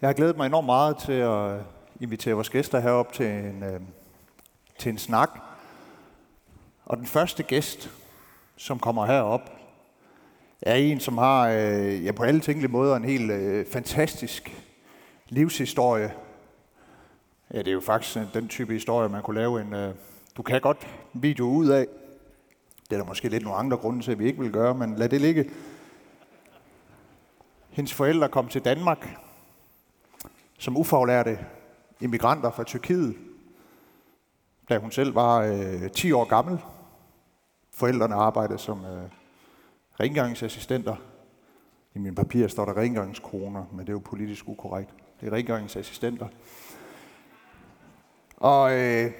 Jeg har glædet mig enormt meget til at øh, invitere vores gæster herop til en, øh, til en snak. Og den første gæst, som kommer herop, er en, som har øh, ja, på alle tænkelige måder en helt øh, fantastisk livshistorie. Ja, det er jo faktisk øh, den type historie, man kunne lave en øh, du kan godt video ud af. Det er der måske lidt nogle andre grunde til, at vi ikke vil gøre, men lad det ligge. Hendes forældre kom til Danmark som ufaglærte immigranter fra Tyrkiet, da hun selv var øh, 10 år gammel. Forældrene arbejdede som øh, rengøringsassistenter. I mine papirer står der rengøringskroner, men det er jo politisk ukorrekt. Det er rengøringsassistenter. Og øh,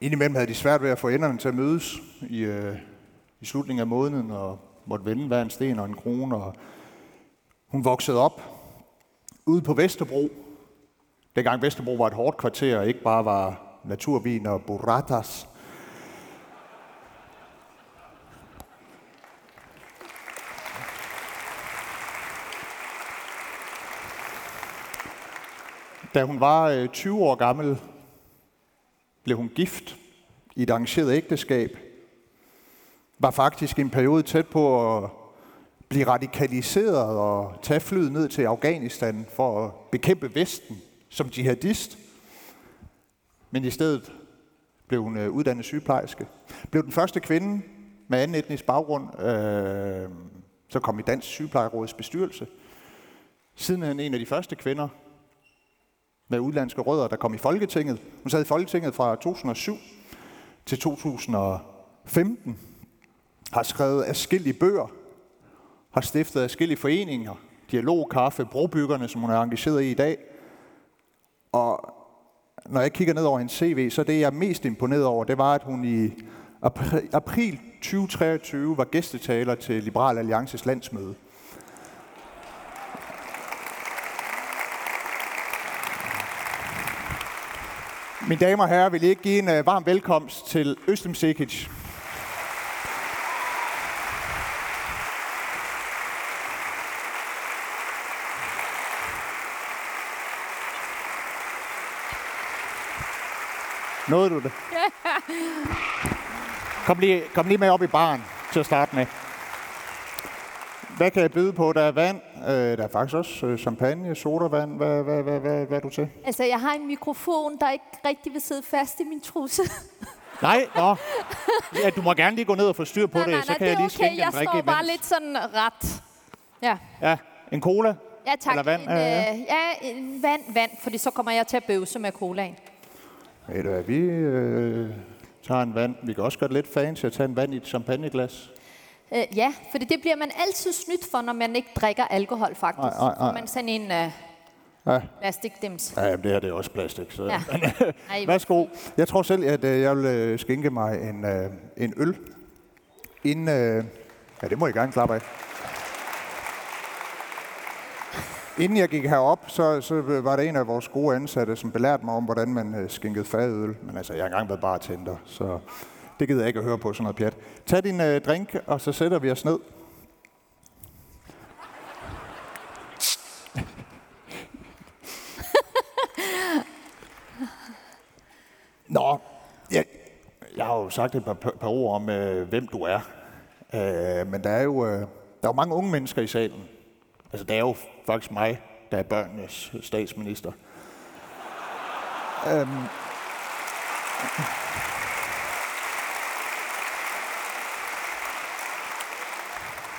indimellem havde de svært ved at få enderne til at mødes i, øh, i slutningen af måneden, og måtte vende hver en sten og en krone. Og hun voksede op ude på Vesterbro. Dengang Vesterbro var et hårdt kvarter, og ikke bare var naturvin og burratas. Da hun var øh, 20 år gammel, blev hun gift i et arrangeret ægteskab. Var faktisk en periode tæt på at blive radikaliseret og tage flyet ned til Afghanistan for at bekæmpe Vesten som jihadist. Men i stedet blev hun øh, uddannet sygeplejerske. Blev den første kvinde med anden etnisk baggrund, øh, så kom i Dansk Sygeplejeråds bestyrelse. Siden en af de første kvinder med udlandske rødder, der kom i Folketinget. Hun sad i Folketinget fra 2007 til 2015, har skrevet afskillige bøger, har stiftet afskillige foreninger, Dialog, Kaffe, Brobyggerne, som hun er engageret i i dag. Og når jeg kigger ned over hendes CV, så det, jeg er mest imponeret over, det var, at hun i april 2023 var gæstetaler til Liberal Alliances landsmøde. Mine damer og herrer, vil I ikke give en øh, varm velkomst til Østem Sikic. Nåede du det? Kom lige, kom lige med op i baren til at starte med. Hvad kan jeg byde på? Der er vand, øh, der er faktisk også øh, champagne, sodavand. Hvad, hvad, hvad, hvad, hvad er du til? Altså, jeg har en mikrofon, der ikke rigtig vil sidde fast i min trusse. Nej, nå. Ja, du må gerne lige gå ned og få styr på nej, det, nej, så kan jeg lige okay. skænke jeg står bare lidt sådan ret. Ja. Ja, en cola? Ja, tak. Eller vand? En, øh, ja, en vand, vand, fordi så kommer jeg til at bøvse med colaen. Ved du hvad, vi øh, tager en vand. Vi kan også gøre det lidt fancy at tage en vand i et champagneglas. Øh, ja, for det bliver man altid snydt for, når man ikke drikker alkohol, faktisk. Nej, nej, nej. man sådan en uh, ja. plastikdims. Ja, jamen, det her det er også plastik. Så. Ja. Værsgo. Jeg tror selv, at uh, jeg vil uh, skænke mig en, uh, en øl. Inden, uh, ja, det må I gerne klappe af. Inden jeg gik herop, så, så var der en af vores gode ansatte, som belærte mig om, hvordan man øh, skænkede fadøl. Men altså, jeg har engang været bartender, så det gider jeg ikke at høre på sådan noget pjat. Tag din øh, drink, og så sætter vi os ned. Nå, jeg, jeg har jo sagt et par, par ord om, øh, hvem du er. Øh, men der er jo øh, der er jo mange unge mennesker i salen. Altså, det er jo faktisk mig, der er børnenes statsminister. øhm,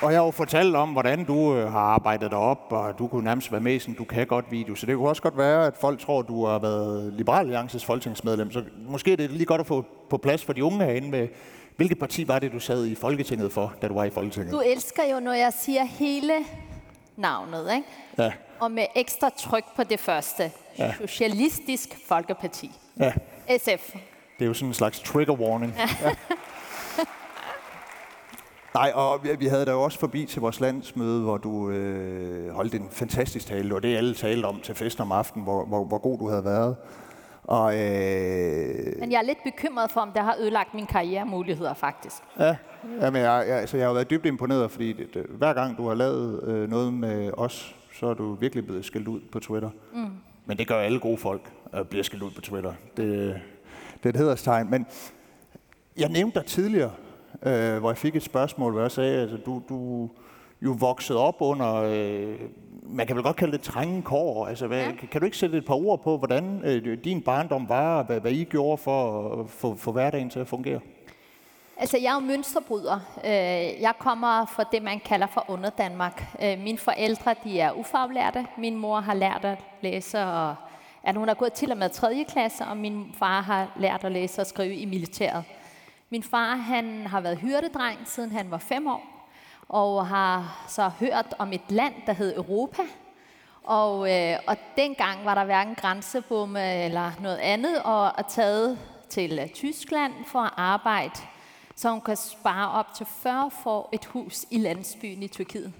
Og jeg har jo fortalt om, hvordan du øh, har arbejdet dig op, og du kunne nærmest være med i sådan, du kan godt video. Så det kunne også godt være, at folk tror, at du har været Liberal Alliances folketingsmedlem. Så måske er det lige godt at få på plads for de unge herinde med, hvilket parti var det, du sad i Folketinget for, da du var i Folketinget? Du elsker jo, når jeg siger hele navnet, ikke? Ja. Og med ekstra tryk på det første. Ja. Socialistisk Folkeparti. Ja. SF. Det er jo sådan en slags trigger warning. Ja. Nej, og vi, havde da også forbi til vores landsmøde, hvor du øh, holdt en fantastisk tale, og det alle talte om til festen om aftenen, hvor, hvor, hvor god du havde været. Og, øh... Men jeg er lidt bekymret for, om det har ødelagt mine karrieremuligheder, faktisk. Ja, jamen, jeg, jeg, altså, jeg har været dybt imponeret, fordi det, det, hver gang du har lavet øh, noget med os så er du virkelig blevet skældt ud på Twitter. Mm. Men det gør alle gode folk, at blive skældt ud på Twitter. Det, det er et hederstegn. Men jeg nævnte dig tidligere, øh, hvor jeg fik et spørgsmål, hvor jeg sagde, at altså, du, du jo voksede op under, øh, man kan vel godt kalde det trængekår. Altså, hvad, ja. Kan du ikke sætte et par ord på, hvordan øh, din barndom var, og hvad, hvad I gjorde for at få, få hverdagen til at fungere? Altså, jeg er jo mønsterbryder. Øh, jeg kommer fra det, man kalder for under Danmark. Øh, mine forældre, de er ufaglærte. Min mor har lært at læse, og at hun har gået til og med 3. klasse, og min far har lært at læse og skrive i militæret. Min far, han har været hyrdedreng, siden han var fem år, og har så hørt om et land, der hed Europa. Og, øh, og dengang var der hverken grænsebomme eller noget andet, og er taget til øh, Tyskland for at arbejde så hun kan spare op til 40 for et hus i landsbyen i Tyrkiet.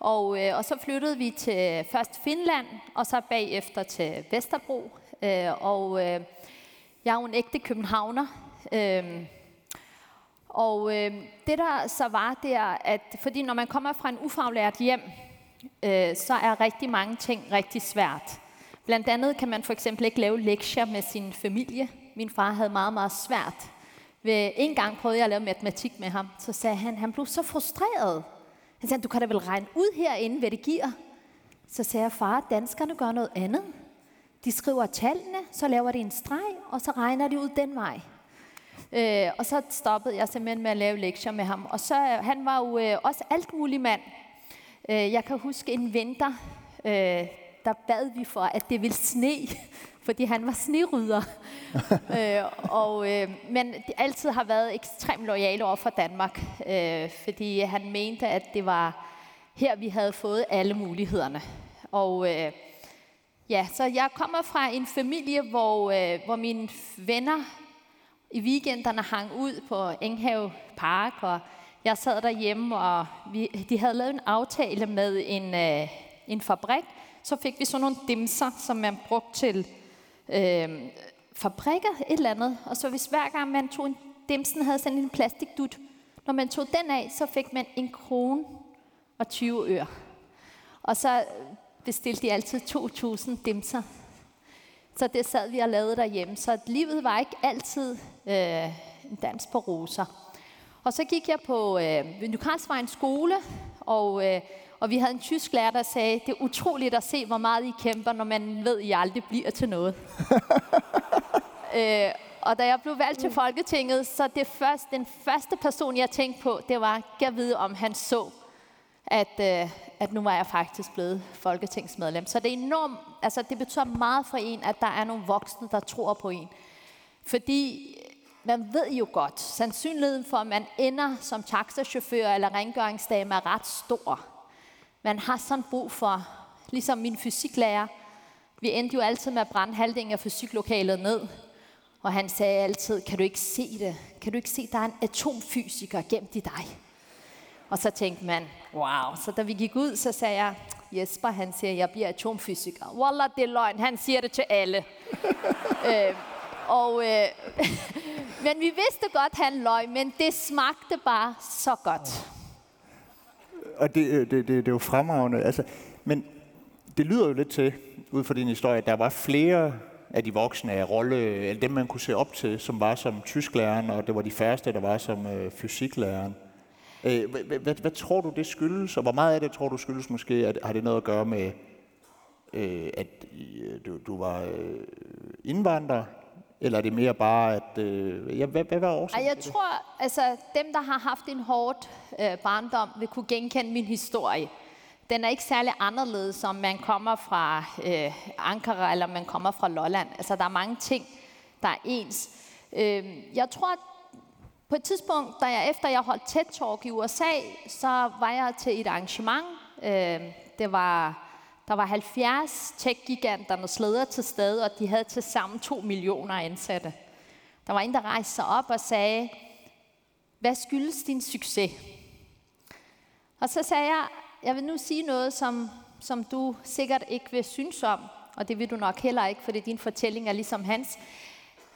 Og, øh, og så flyttede vi til først Finland, og så bagefter til Vesterbro. Øh, og øh, jeg er jo en ægte københavner. Øh, og øh, det der så var, det er, at fordi når man kommer fra en ufaglært hjem, øh, så er rigtig mange ting rigtig svært. Blandt andet kan man for eksempel ikke lave lektier med sin familie. Min far havde meget, meget svært ved en gang prøvede jeg at lave matematik med ham. Så sagde han, han blev så frustreret. Han sagde, du kan da vel regne ud herinde, hvad det giver. Så sagde jeg, far, danskerne gør noget andet. De skriver tallene, så laver de en streg, og så regner de ud den vej. Øh, og så stoppede jeg simpelthen med at lave lektier med ham. Og så, han var jo øh, også alt mulig mand. Øh, jeg kan huske en vinter, øh, der bad vi for, at det ville sne fordi han var snerydder. øh, og, øh, men de altid har været ekstremt lojale over for Danmark, øh, fordi han mente, at det var her, vi havde fået alle mulighederne. Og øh, ja, så jeg kommer fra en familie, hvor, øh, hvor mine venner i weekenderne hang ud på Enghave Park, og jeg sad derhjemme, og vi, de havde lavet en aftale med en, øh, en fabrik, så fik vi sådan nogle dimser, som man brugte til øh, fabrikker, et eller andet. Og så hvis hver gang man tog en dimsen, havde sådan en plastikdut, når man tog den af, så fik man en krone og 20 øre. Og så bestilte de altid 2.000 dimser. Så det sad vi og lavede derhjemme. Så livet var ikke altid øh, en dans på roser. Og så gik jeg på øh, Nykarlsvejen skole, og øh, og vi havde en tysk lærer, der sagde, det er utroligt at se, hvor meget I kæmper, når man ved, at I aldrig bliver til noget. øh, og da jeg blev valgt til Folketinget, så det første, den første person, jeg tænkte på, det var, at vide, om han så, at, øh, at nu var jeg faktisk blevet folketingsmedlem. Så det er enormt, altså det betyder meget for en, at der er nogle voksne, der tror på en. Fordi man ved jo godt, sandsynligheden for, at man ender som taxachauffør eller rengøringsdame er ret stor. Man har sådan brug for, ligesom min fysiklærer, vi endte jo altid med at brænde halvdelen af fysiklokalet ned. Og han sagde altid, kan du ikke se det? Kan du ikke se, der er en atomfysiker gemt i dig? Og så tænkte man, wow. Så da vi gik ud, så sagde jeg, Jesper, han siger, jeg bliver atomfysiker. Wallah, det er løgn. Han siger det til alle. øh, og, øh, men vi vidste godt, han løg, men det smagte bare så godt og det, øh, det, det, det er jo fremragende. Altså, men det lyder jo lidt til, ud fra din historie, at der var flere af de voksne af rolle, eller dem man kunne se op til, som var som tysklæreren, og det var de færreste, der var som øh, fysiklæreren. Øh, hvad, tror du, det skyldes, og hvor meget af det tror du skyldes måske, at har det noget at gøre med, øh, at øh, du, var indvandrer, eller er det mere bare, at... Øh, ja, hvad, hvad var årsagen Jeg tror, altså dem, der har haft en hård øh, barndom, vil kunne genkende min historie. Den er ikke særlig anderledes, om man kommer fra øh, Ankara, eller man kommer fra Lolland. Altså, der er mange ting, der er ens. Øh, jeg tror, på et tidspunkt, da jeg efter jeg holdt TED-talk i USA, så var jeg til et arrangement. Øh, det var der var 70 tech-giganternes ledere til stede, og de havde til sammen 2 millioner ansatte. Der var en, der rejste sig op og sagde, hvad skyldes din succes? Og så sagde jeg, jeg vil nu sige noget, som, som du sikkert ikke vil synes om, og det vil du nok heller ikke, fordi din fortælling er ligesom hans.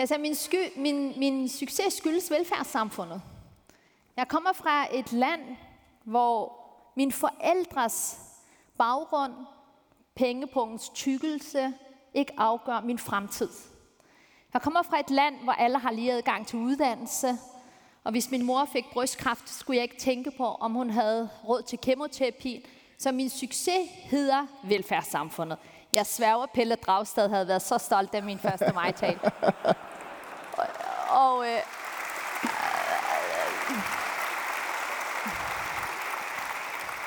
Altså, min, sky, min, min succes skyldes velfærdssamfundet. Jeg kommer fra et land, hvor min forældres baggrund pengepungens tykkelse ikke afgør min fremtid. Jeg kommer fra et land, hvor alle har lige adgang til uddannelse, og hvis min mor fik brystkræft, skulle jeg ikke tænke på, om hun havde råd til kemoterapi. Så min succes hedder velfærdssamfundet. Jeg sværger, Pelle Dragstad havde været så stolt af min første majtal og, øh,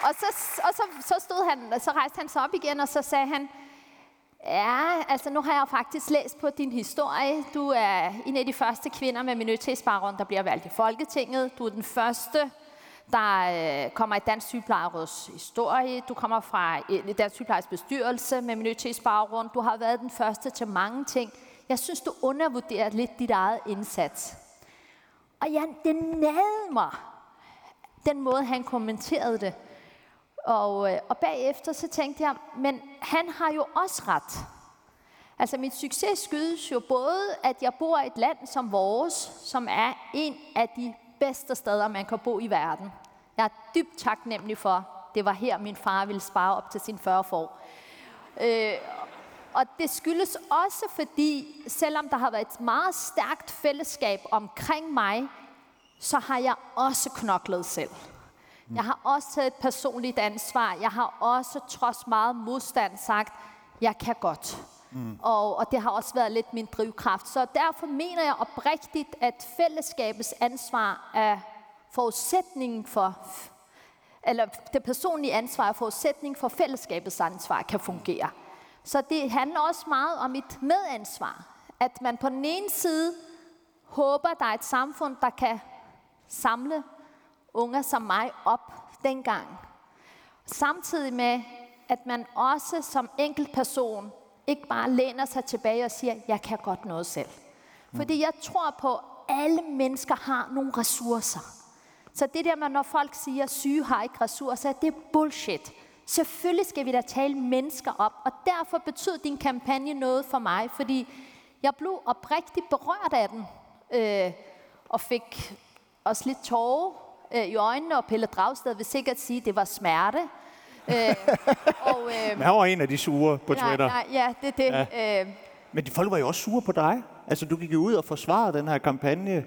og så, og så, så stod han, så rejste han sig op igen, og så sagde han, Ja, altså nu har jeg faktisk læst på din historie. Du er en af de første kvinder med minoritetsbaggrund, der bliver valgt i Folketinget. Du er den første, der øh, kommer i Dansk Sygeplejeråds historie. Du kommer fra et Dansk Sygeplejeråds bestyrelse med minoritetsbaggrund. Du har været den første til mange ting. Jeg synes, du undervurderer lidt dit eget indsats. Og ja, det nagede mig, den måde han kommenterede det. Og, øh, og bagefter så tænkte jeg, men han har jo også ret. Altså mit succes skyldes jo både, at jeg bor i et land som vores, som er en af de bedste steder, man kan bo i verden. Jeg er dybt taknemmelig for, det var her, min far ville spare op til sin 40 år. Øh, og det skyldes også, fordi selvom der har været et meget stærkt fællesskab omkring mig, så har jeg også knoklet selv. Jeg har også taget et personligt ansvar. Jeg har også trods meget modstand sagt, jeg kan godt. Mm. Og, og det har også været lidt min drivkraft. Så derfor mener jeg oprigtigt, at fællesskabets ansvar er forudsætningen for, eller det personlige ansvar er forudsætning for fællesskabets ansvar kan fungere. Så det handler også meget om et medansvar. At man på den ene side håber, der er et samfund, der kan samle unger som mig op dengang. Samtidig med, at man også som enkelt person ikke bare læner sig tilbage og siger, jeg kan godt noget selv. Fordi jeg tror på, at alle mennesker har nogle ressourcer. Så det der med, når folk siger, at syge har ikke ressourcer, det er bullshit. Selvfølgelig skal vi da tale mennesker op, og derfor betød din kampagne noget for mig, fordi jeg blev oprigtigt berørt af den, øh, og fik også lidt tårer øh, i øjnene, og Pelle Dragsted vil sikkert sige, at det var smerte. øh, og, øh, Men han var en af de sure på Twitter. Nej, ja, det er det. Ja. Øh, Men de folk var jo også sure på dig. Altså, du gik jo ud og forsvarede den her kampagne.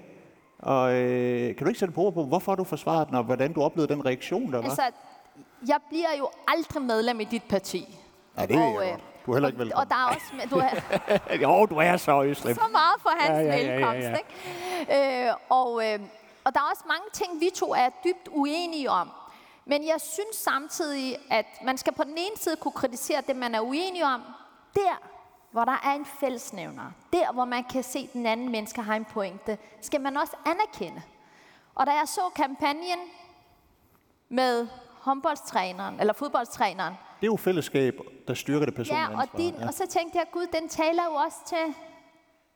Og øh, kan du ikke sætte på på, hvorfor du forsvarede den, og hvordan du oplevede den reaktion, der var? Altså, jeg bliver jo aldrig medlem i dit parti. Ja, det er og, jeg øh, Du er heller ikke velkommen. Og der er også... Du er, jo, du er så øslem. Så meget for hans ja, ja, ja, velkomst, ja, ja. ikke? Øh, og, øh, og der er også mange ting, vi to er dybt uenige om. Men jeg synes samtidig, at man skal på den ene side kunne kritisere det, man er uenig om, der, hvor der er en fællesnævner, der, hvor man kan se, at den anden menneske har en pointe, skal man også anerkende. Og da jeg så kampagnen med håndboldtræneren, eller fodboldtræneren. Det er jo fællesskab, der styrker det personlige ja, og, din, ja. og så tænkte jeg, gud, den taler jo også til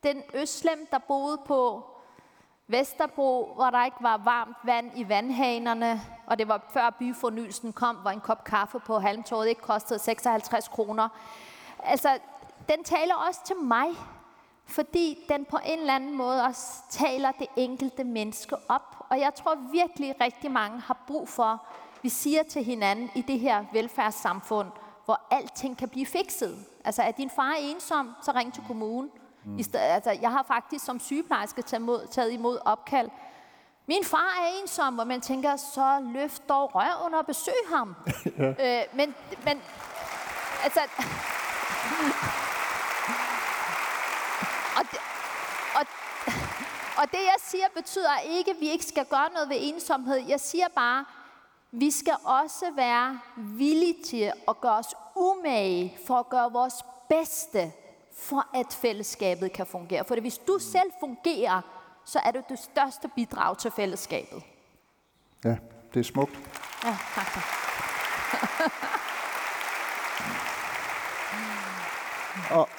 den øslem, der boede på Vesterbro, hvor der ikke var varmt vand i vandhanerne, og det var før byfornyelsen kom, hvor en kop kaffe på Halmtorvet ikke kostede 56 kroner. Altså, den taler også til mig, fordi den på en eller anden måde også taler det enkelte menneske op. Og jeg tror virkelig, rigtig mange har brug for, vi siger til hinanden i det her velfærdssamfund, hvor alting kan blive fikset. Altså, er din far ensom, så ring til kommunen. Mm. I sted, altså, jeg har faktisk som sygeplejerske taget imod, taget imod opkald. Min far er ensom, hvor man tænker, så løft dog røven og besøg ham. ja. øh, men, men, altså... og, det, og, og det, jeg siger, betyder ikke, at vi ikke skal gøre noget ved ensomhed. Jeg siger bare, vi skal også være villige til at gøre os umage for at gøre vores bedste for at fællesskabet kan fungere. For hvis du selv fungerer, så er du det største bidrag til fællesskabet. Ja, det er smukt. Ja, tak. og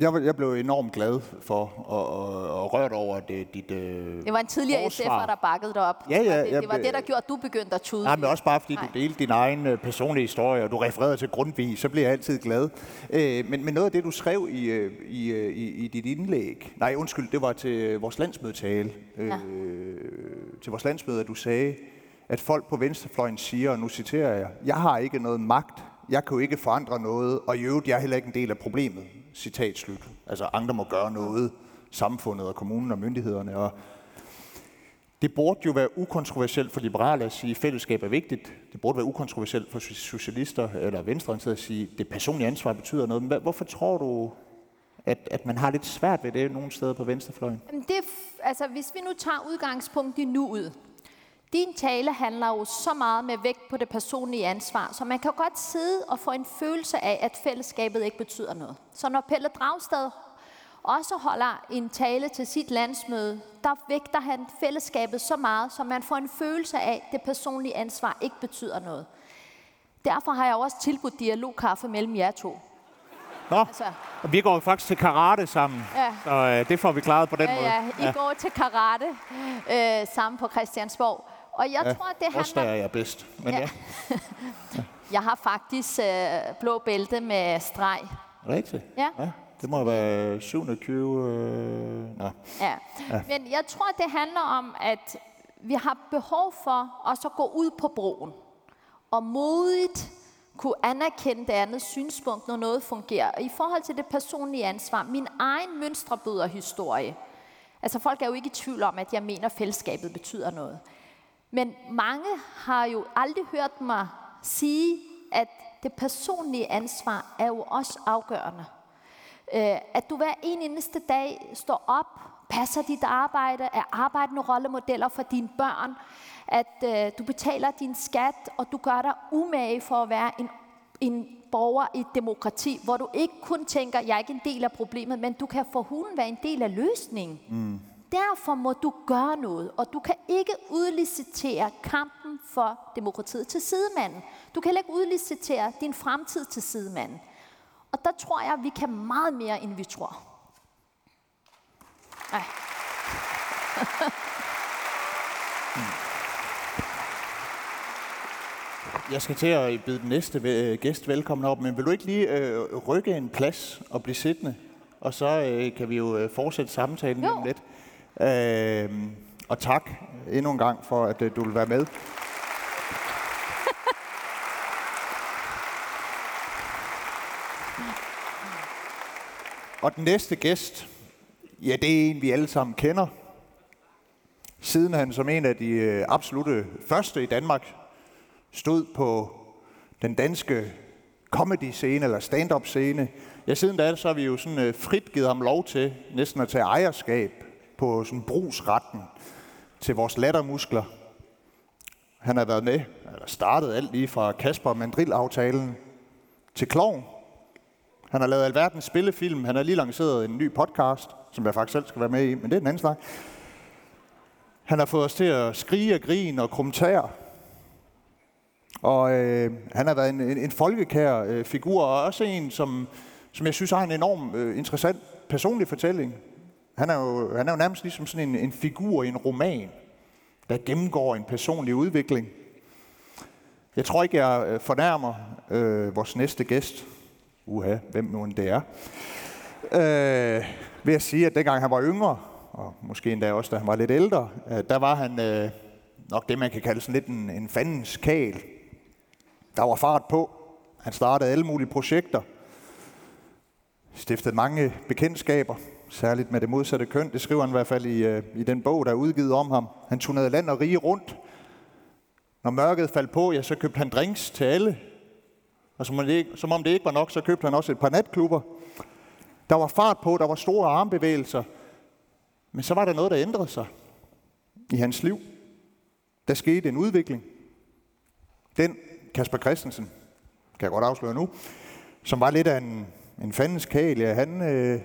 jeg, jeg blev enormt glad for og, og, og rørt over det, dit øh, Det var en tidligere SF'er, der bakkede dig op. Ja, ja. Det, det var det, der gjorde, at du begyndte at tude. Nej, men også bare fordi Nej. du delte din egen øh, personlige historie, og du refererede til Grundtvig, så bliver jeg altid glad. Øh, men, men noget af det, du skrev i, øh, i, øh, i, i dit indlæg, nej undskyld, det var til vores landsmødetale, øh, ja. til vores landsmøde, at du sagde, at folk på venstrefløjen siger, og nu citerer jeg, jeg har ikke noget magt Jeg kan jo ikke forandre noget, og i øvrigt, jeg er heller ikke en del af problemet. Citat slut. Altså, andre må gøre noget. Samfundet og kommunen og myndighederne. Og det burde jo være ukontroversielt for liberale at sige, at fællesskab er vigtigt. Det burde være ukontroversielt for socialister eller venstreorienterede at sige, at det personlige ansvar betyder noget. Men hvorfor tror du, at, at man har lidt svært ved det nogle steder på venstrefløjen? Det, altså, hvis vi nu tager udgangspunkt i nuet, din tale handler jo så meget med vægt på det personlige ansvar, så man kan godt sidde og få en følelse af, at fællesskabet ikke betyder noget. Så når Pelle Dragstad også holder en tale til sit landsmøde, der vægter han fællesskabet så meget, så man får en følelse af, at det personlige ansvar ikke betyder noget. Derfor har jeg også tilbudt dialogkaffe mellem jer to. Nå, altså, og vi går faktisk til karate sammen, ja. så øh, det får vi klaret på den ja, måde. Ja, I ja. går til karate øh, sammen på Christiansborg. Og jeg ja, tror, det handler... Også der er jeg bedst, men ja. ja. jeg har faktisk øh, blå bælte med streg. Rigtigt? Ja. ja. Det må være 27... Øh... Nå. Ja. ja, men jeg tror, det handler om, at vi har behov for også at gå ud på broen og modigt kunne anerkende det andet synspunkt, når noget fungerer. Og i forhold til det personlige ansvar, min egen mønstrebryder historie, altså folk er jo ikke i tvivl om, at jeg mener, at fællesskabet betyder noget. Men mange har jo aldrig hørt mig sige, at det personlige ansvar er jo også afgørende. Øh, at du hver en eneste dag står op, passer dit arbejde, er arbejdende rollemodeller for dine børn, at øh, du betaler din skat, og du gør dig umage for at være en, en borger i et demokrati, hvor du ikke kun tænker, jeg er ikke en del af problemet, men du kan for hunden være en del af løsningen. Mm. Derfor må du gøre noget, og du kan ikke udlicitere kampen for demokratiet til sidemanden. Du kan ikke udlicitere din fremtid til sidemanden. Og der tror jeg, at vi kan meget mere, end vi tror. Ej. Jeg skal til at byde den næste øh, gæst velkommen op, men vil du ikke lige øh, rykke en plads og blive siddende? Og så øh, kan vi jo øh, fortsætte samtalen jo. lidt. Øh, og tak endnu en gang for, at øh, du vil være med. Og den næste gæst, ja, det er en, vi alle sammen kender. Siden han som en af de øh, absolute første i Danmark stod på den danske comedy-scene eller stand-up-scene. Ja, siden da så har vi jo sådan øh, frit givet ham lov til næsten at tage ejerskab på sådan brugsretten til vores lattermuskler. Han har været med, eller startet alt lige fra Kasper Mandrill-aftalen til Kloven. Han har lavet alverdens spillefilm. Han har lige lanceret en ny podcast, som jeg faktisk selv skal være med i, men det er en anden snak. Han har fået os til at skrige og grine og kommentere. Og øh, han har været en, en, en folkekær øh, figur, og også en, som, som jeg synes har en enorm øh, interessant personlig fortælling. Han er jo, han er jo nærmest ligesom sådan en, en figur i en roman, der gennemgår en personlig udvikling. Jeg tror ikke, jeg øh, fornærmer øh, vores næste gæst, uha, hvem nu end det er, øh, ved at sige, at dengang han var yngre, og måske endda også da han var lidt ældre, øh, der var han øh, nok det, man kan kalde sådan lidt en, en fandens kæl. Der var fart på. Han startede alle mulige projekter. Stiftede mange bekendtskaber, særligt med det modsatte køn. Det skriver han i hvert fald i, øh, i den bog, der er udgivet om ham. Han turnerede land og rige rundt. Når mørket faldt på, ja, så købte han drinks til alle. Og som om, det som om det ikke var nok, så købte han også et par natklubber. Der var fart på, der var store armbevægelser. Men så var der noget, der ændrede sig i hans liv. Der skete en udvikling. Den Kasper Christensen, kan jeg godt afsløre nu, som var lidt af en, en fandens kæl, ja, han øh,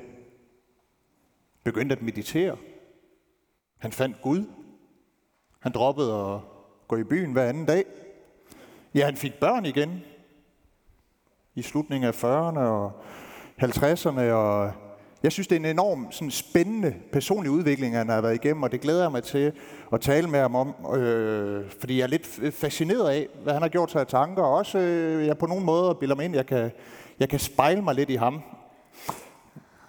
begyndte at meditere. Han fandt Gud. Han droppede at gå i byen hver anden dag. Ja, han fik børn igen i slutningen af 40'erne og 50'erne. Og jeg synes, det er en enorm sådan, spændende personlig udvikling, han har været igennem, og det glæder jeg mig til at tale med ham om, øh, fordi jeg er lidt fascineret af, hvad han har gjort sig af tanker, og også øh, jeg på nogen måde bilder mig ind, jeg kan, jeg kan spejle mig lidt i ham.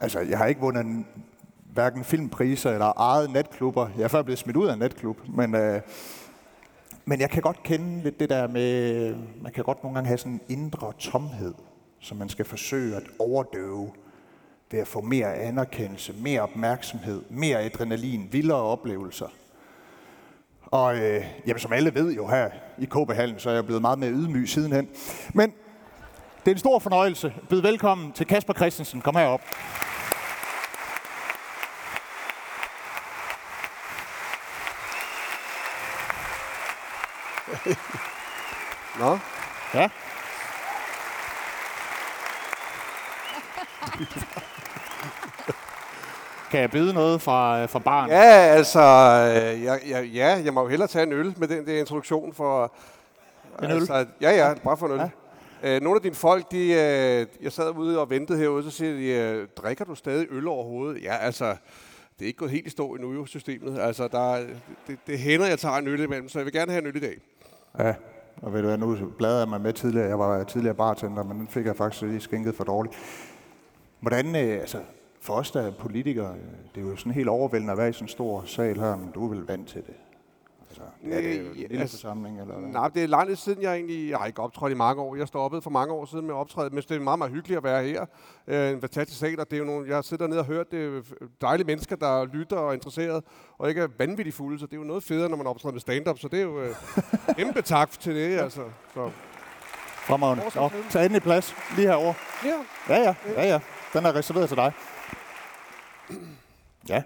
Altså, jeg har ikke vundet hverken filmpriser eller eget natklubber. Jeg er før blevet smidt ud af en natklub, men, øh, Men jeg kan godt kende lidt det der med, man kan godt nogle gange have sådan en indre tomhed, som man skal forsøge at overdøve ved at få mere anerkendelse, mere opmærksomhed, mere adrenalin, vildere oplevelser. Og øh, jamen, som alle ved jo her i KB-hallen, så er jeg blevet meget mere ydmyg sidenhen. Men det er en stor fornøjelse. Byd velkommen til Kasper Christensen. Kom herop. Nå? Ja. Kan jeg byde noget fra, fra barn? Ja, altså, øh, ja, ja, ja, jeg må jo hellere tage en øl med den der introduktion for... En øl? Altså, ja, ja, bare for en øl. Ja. Øh, nogle af dine folk, de, øh, jeg sad ude og ventede herude, så siger de, øh, drikker du stadig øl overhovedet? Ja, altså, det er ikke gået helt i stå endnu jo, systemet. Altså, der, det, det hænder, jeg tager en øl imellem, så jeg vil gerne have en øl i dag. Ja, og ved du hvad, nu bladrede jeg mig med tidligere. Jeg var tidligere bartender, men den fik jeg faktisk lige skænket for dårligt. Hvordan, øh, altså, for os, der er politikere, øh, det er jo sådan helt overvældende at være i sådan en stor sal her, men du er vel vant til det? Altså, er det jo en lille altså, forsamling, eller hvad? Nej, det er lang tid siden, jeg egentlig... Jeg har ikke optrådt i mange år. Jeg stoppede for mange år siden med optræde, men det er meget, meget hyggeligt at være her. Øh, en fantastisk sal, og det er jo nogle, jeg sidder dernede og hørt, det er dejlige mennesker, der lytter og er interesseret, og ikke er vanvittigt fulde, så det er jo noget federe, når man optræder med stand-up, så det er jo øh, kæmpe tak til det, altså. Så. Fremragende. Nå, tag endelig plads lige herovre. Ja. Ja, ja, ja, ja. Den er reserveret til dig. Ja.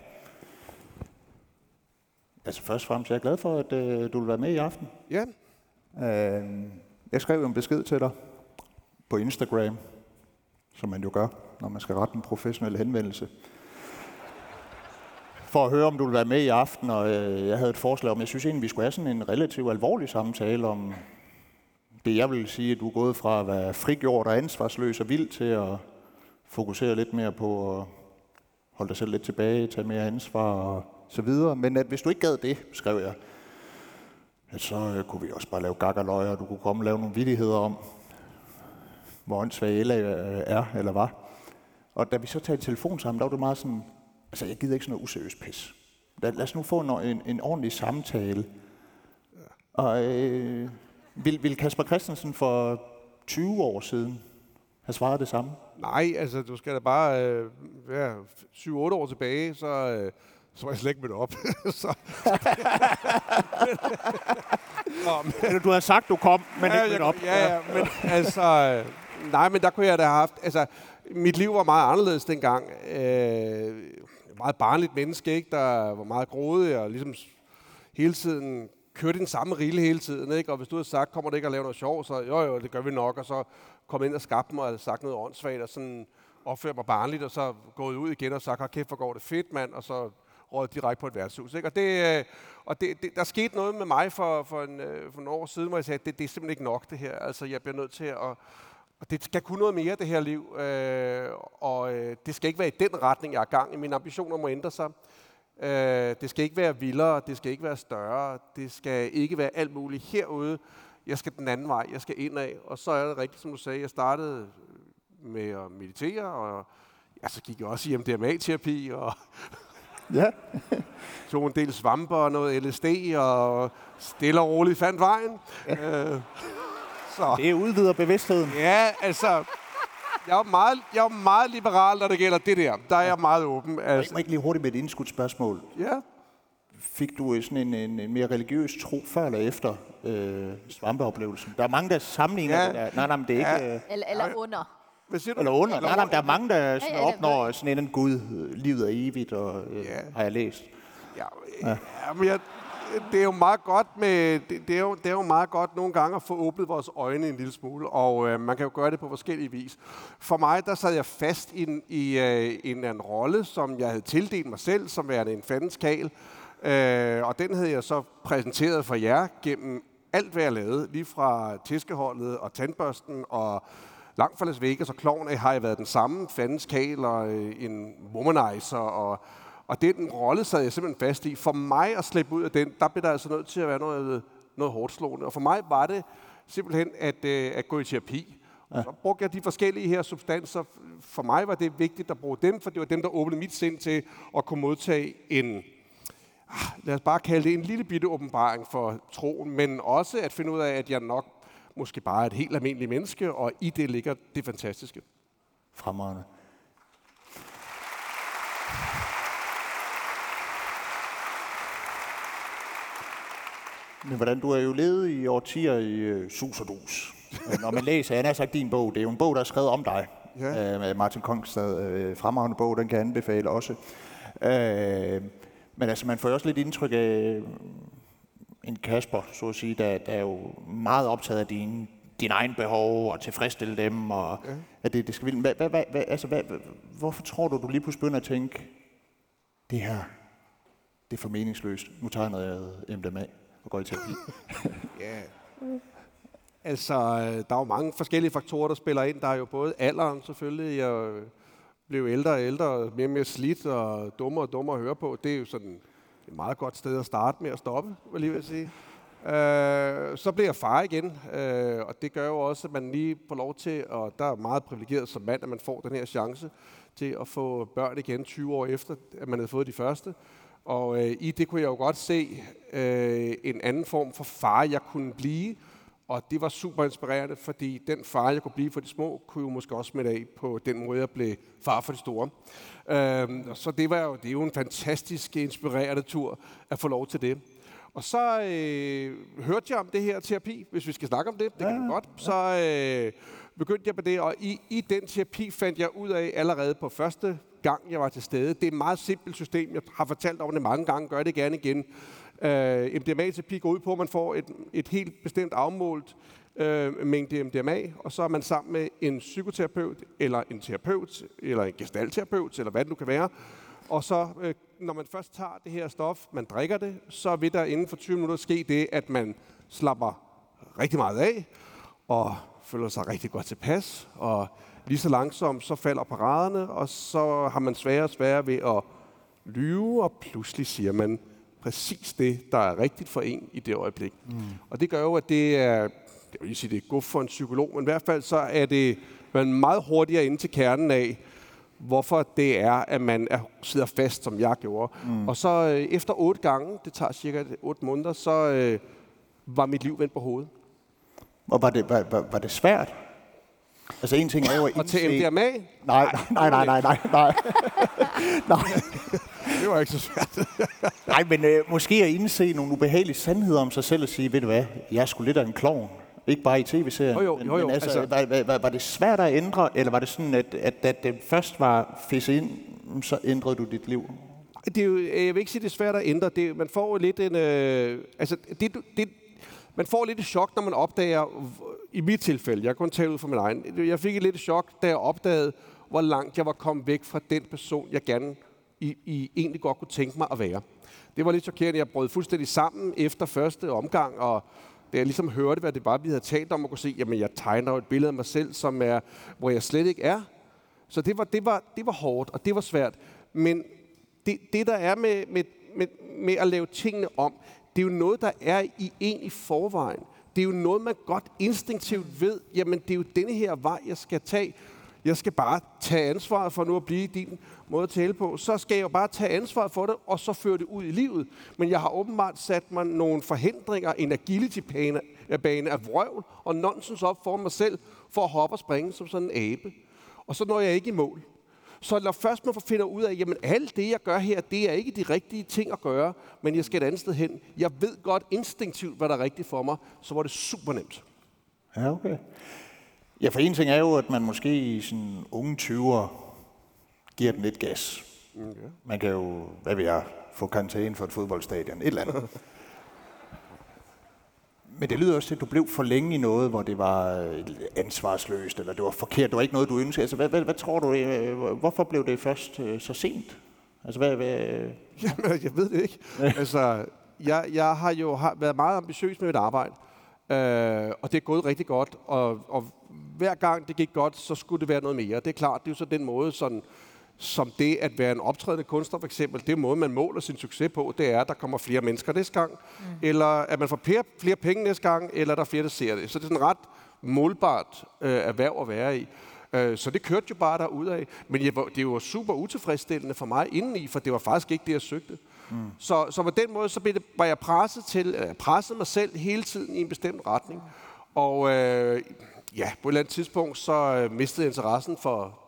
Altså først og fremmest, jeg er glad for, at øh, du vil være med i aften. Ja. Øh, jeg skrev en besked til dig på Instagram, som man jo gør, når man skal rette en professionel henvendelse. For at høre, om du vil være med i aften, og øh, jeg havde et forslag om, jeg synes egentlig, vi skulle have sådan en relativt alvorlig samtale om det, jeg vil sige, at du er gået fra at være frigjort og ansvarsløs og vild til at fokusere lidt mere på at holde dig selv lidt tilbage, tage mere ansvar og så videre. Men at hvis du ikke gad det, skrev jeg, at så øh, kunne vi også bare lave gakkerløg, og du kunne komme og lave nogle vidigheder om, hvor åndssvag Ella øh, er eller var. Og da vi så talte telefon sammen, der var det meget sådan, altså jeg gider ikke sådan noget useriøst pis. Lad, lad os nu få en, øh, en, en ordentlig samtale. Og øh, vil, vil Kasper Christensen for 20 år siden have svaret det samme? Nej, altså du skal da bare øh, være 7-8 år tilbage, så, øh, så var jeg slet ikke mødt op. så. Nå, men... Du har sagt, du kom, men ja, ikke mødt op. Ja, ja, men altså... Nej, men der kunne jeg da have haft... Altså, mit liv var meget anderledes dengang. Øh, meget barnligt menneske, ikke? Der var meget grådig og ligesom hele tiden kørte den samme rille hele tiden, ikke? Og hvis du havde sagt, kommer det ikke at lave noget sjov, så jo, jo, det gør vi nok, og så kom ind og skabte mig og sagt noget åndssvagt, og sådan opførte mig barnligt, og så gået ud igen og sagt, kæft, hvor går det fedt, mand, og så råd direkte på et værtshus. Ikke? Og, det, øh, og det, det, der skete noget med mig for, for, en, øh, for nogle år siden, hvor jeg sagde, at det, det er simpelthen ikke nok det her. Altså, jeg bliver nødt til at... Og det skal kunne noget mere, det her liv. Øh, og øh, det skal ikke være i den retning, jeg er gang i. Mine ambitioner må ændre sig. Øh, det skal ikke være vildere, det skal ikke være større, det skal ikke være alt muligt herude. Jeg skal den anden vej, jeg skal indad. Og så er det rigtigt, som du sagde, jeg startede med at meditere, og ja, så gik jeg også i MDMA-terapi, og ja. tog en del svamper og noget LSD, og stille og roligt fandt vejen. Ja. Øh, så. Det udvider bevidstheden. Ja, altså, jeg er, meget, jeg er meget liberal, når det gælder det der. Der er jeg meget åben. Altså. Jeg må ikke lige hurtigt med et indskudtsspørgsmål. Ja. Fik du sådan en, en, en mere religiøs tro før eller efter øh, svampeoplevelsen? Der er mange, der sammenligner ja. det der. Nej, nej, men det er ja. ikke... Øh... Eller, eller under. Hvad siger du? Eller under. Eller nej, nej, der er mange, der sådan opnår sådan en Gud, livet er evigt, og øh, ja. har jeg læst. Ja, ja. ja men jeg, det er jo meget godt med, det, det, er jo, det er jo meget godt nogle gange at få åbnet vores øjne en lille smule, og øh, man kan jo gøre det på forskellige vis. For mig, der sad jeg fast i, en, i øh, en, en rolle, som jeg havde tildelt mig selv, som værende en fandens kal, øh, og den havde jeg så præsenteret for jer gennem alt, hvad jeg lavede, lige fra tiskeholdet og tandbørsten og langt fra Las Vegas og Klovn har jeg været den samme fandens kal og øh, en womanizer og og den rolle sad jeg simpelthen fast i. For mig at slippe ud af den, der blev der altså nødt til at være noget, noget hårdt slående. Og for mig var det simpelthen at, øh, at gå i terapi. Ja. Og så brugte jeg de forskellige her substanser. For mig var det vigtigt at bruge dem, for det var dem, der åbnede mit sind til at kunne modtage en ah, lad os bare kalde det en lille bitte åbenbaring for troen, men også at finde ud af, at jeg nok måske bare er et helt almindeligt menneske, og i det ligger det fantastiske. Fremragende. Men hvordan du har jo levet i årtier i uh, sus og dus. Når man læser, han har sagt din bog, det er jo en bog, der er skrevet om dig. Ja. Uh, Martin Kongstad, uh, fremragende bog, den kan jeg anbefale også. Uh, men altså, man får jo også lidt indtryk af en Kasper, så at sige, der, der er jo meget optaget af dine, din egen behov og tilfredsstille dem, og ja. at det, det skal vildt. Hvad, hvad, hvad, altså, hvad, hvorfor tror du, du lige pludselig begynder at tænke, det her, det er for meningsløst. Nu tager jeg MDMA og går i terapi. ja. Altså, der er jo mange forskellige faktorer, der spiller ind. Der er jo både alderen selvfølgelig. Jeg blev ældre og ældre, mere og mere slidt og dummere og dummere at høre på. Det er jo sådan et meget godt sted at starte med at stoppe, vil jeg lige sige. Øh, så bliver jeg far igen, øh, og det gør jo også, at man lige får lov til, og der er meget privilegeret som mand, at man får den her chance til at få børn igen 20 år efter, at man havde fået de første. Og øh, i det kunne jeg jo godt se øh, en anden form for far, jeg kunne blive. Og det var super inspirerende, fordi den far, jeg kunne blive for de små, kunne jo måske også med af på den måde, jeg blev far for de store. Øh, så det var jo, det er jo en fantastisk inspirerende tur at få lov til det. Og så øh, hørte jeg om det her terapi, hvis vi skal snakke om det, det kan ja, godt. Så øh, begyndte jeg på det, og i, i den terapi fandt jeg ud af allerede på første gang, jeg var til stede. Det er et meget simpelt system. Jeg har fortalt om det mange gange, gør det gerne igen. Øh, MDMA-terapi går ud på, at man får et, et helt bestemt afmålt øh, mængde MDMA, og så er man sammen med en psykoterapeut, eller en terapeut, eller en gestalterapeut, eller hvad det nu kan være. Og så, øh, når man først tager det her stof, man drikker det, så vil der inden for 20 minutter ske det, at man slapper rigtig meget af, og føler sig rigtig godt tilpas, og lige så langsomt, så falder paraderne, og så har man sværere og sværere ved at lyve, og pludselig siger man præcis det, der er rigtigt for en i det øjeblik. Mm. Og det gør jo, at det er, jeg vil sige, det er godt for en psykolog, men i hvert fald så er det man meget hurtigere ind til kernen af, hvorfor det er, at man er, sidder fast, som jeg gjorde. Mm. Og så øh, efter otte gange, det tager cirka otte måneder, så øh, var mit liv vendt på hovedet. Og var det, var, var, var det svært? Altså en ting er jo at Og til MDMA? Nej, nej, nej, nej, nej, nej, nej. nej. det var ikke så svært. nej, men øh, måske at indse nogle ubehagelige sandheder om sig selv og sige, ved du hvad, jeg er sgu lidt af en klovn. Ikke bare i tv-serien. Jo, jo, jo, jo. Men altså, altså var, var, var det svært at ændre, eller var det sådan, at, at da det først var fisset ind, så ændrede du dit liv? Det er jo, jeg vil ikke sige, det er svært at ændre. Det, man får jo lidt en... Øh, altså, det, det, man får lidt et chok, når man opdager, i mit tilfælde, jeg kan kun tale ud fra min egen, jeg fik et lidt chok, da jeg opdagede, hvor langt jeg var kommet væk fra den person, jeg gerne i, i egentlig godt kunne tænke mig at være. Det var lidt chokerende. Jeg brød fuldstændig sammen efter første omgang, og da jeg ligesom hørte, hvad det var, vi havde talt om, og kunne se, jamen jeg tegner et billede af mig selv, som er, hvor jeg slet ikke er. Så det var, det var, det var hårdt, og det var svært. Men det, det der er med, med, med, med at lave tingene om, det er jo noget, der er i en i forvejen. Det er jo noget, man godt instinktivt ved, jamen det er jo denne her vej, jeg skal tage. Jeg skal bare tage ansvaret for nu at blive din måde at tale på. Så skal jeg jo bare tage ansvaret for det, og så føre det ud i livet. Men jeg har åbenbart sat mig nogle forhindringer, en agility-bane øh, af vrøvl og nonsens op for mig selv, for at hoppe og springe som sådan en abe. Og så når jeg ikke i mål. Så når først man finder ud af, jamen alt det, jeg gør her, det er ikke de rigtige ting at gøre, men jeg skal et andet sted hen. Jeg ved godt instinktivt, hvad der er rigtigt for mig, så var det super nemt. Ja, okay. Ja, for en ting er jo, at man måske i sådan unge 20'er giver den lidt gas. Okay. Man kan jo, hvad vil jeg, få karantæne for et fodboldstadion, et eller andet. Men det lyder også til, at du blev for længe i noget, hvor det var øh, ansvarsløst, eller det var forkert, det var ikke noget, du ønskede. Altså, hvad, hvad, hvad tror du, øh, hvorfor blev det først øh, så sent? Altså, hvad, hvad... Jamen, jeg ved det ikke. altså, jeg, jeg har jo har været meget ambitiøs med mit arbejde, øh, og det er gået rigtig godt, og, og hver gang det gik godt, så skulle det være noget mere. Det er klart, det er jo så den måde, sådan, som det at være en optrædende kunstner for eksempel, det måde, man måler sin succes på, det er, at der kommer flere mennesker næste gang, mm. eller at man får flere, flere penge næste gang, eller der er flere, der ser det. Så det er sådan ret målbart øh, erhverv at være i. Øh, så det kørte jo bare derudad. Men jeg, det var super utilfredsstillende for mig indeni, for det var faktisk ikke det, jeg søgte. Mm. Så, så på den måde så blev det, var jeg presset til, jeg pressede mig selv hele tiden i en bestemt retning. Og øh, ja, på et eller andet tidspunkt, så øh, mistede jeg interessen for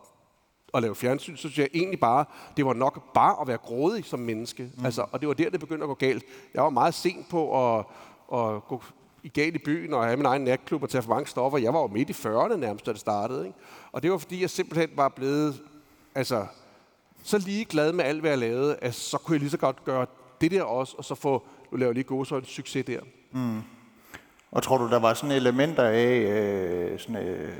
at lave fjernsyn, så synes jeg egentlig bare, det var nok bare at være grådig som menneske. Mm. Altså, og det var der, det begyndte at gå galt. Jeg var meget sent på at, at gå i galt i byen og have min egen natklub og tage for mange stoffer. Jeg var jo midt i 40'erne nærmest, da det startede. Ikke? Og det var fordi, jeg simpelthen var blevet altså, så lige glad med alt, hvad jeg lavede, at så kunne jeg lige så godt gøre det der også, og så få, nu laver jeg lige gode så en succes der. Mm. Og tror du, der var sådan elementer af, øh, sådan, øh,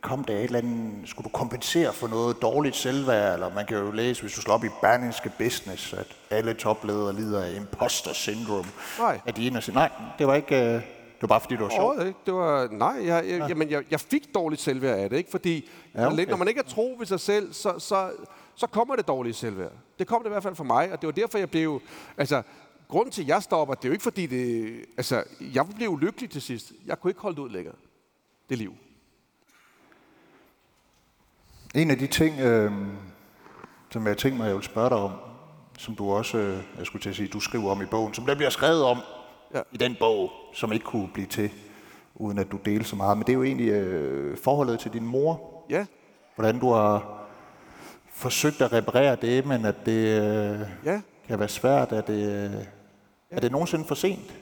kom der et eller andet, skulle du kompensere for noget dårligt selvværd, eller man kan jo læse, hvis du slår op i Berlingske Business, at alle topledere lider af imposter syndrome. Nej. At de ender siger, nej, det var ikke, øh, det var bare fordi, du var sjov. ikke. Det var, nej, jeg, jeg, ja. jamen, jeg, jeg fik dårligt selvværd af det, ikke? fordi ja, okay. når man ikke er tro ved sig selv, så, så, så kommer det dårlige selvværd. Det kom det i hvert fald for mig, og det var derfor, jeg blev... Altså, grunden til, at jeg stopper, det er jo ikke fordi det... Altså, jeg blev ulykkelig til sidst. Jeg kunne ikke holde det ud længere. Det liv. En af de ting, øh, som jeg tænkte mig, jeg vil spørge dig om, som du også, øh, jeg skulle til at sige, du skriver om i bogen, som der bliver skrevet om ja. i den bog, som ikke kunne blive til, uden at du deler så meget. Men det er jo egentlig øh, forholdet til din mor. Ja. Hvordan du har forsøgt at reparere det, men at det øh, ja. kan være svært. Er det, øh, ja. er det nogensinde for sent?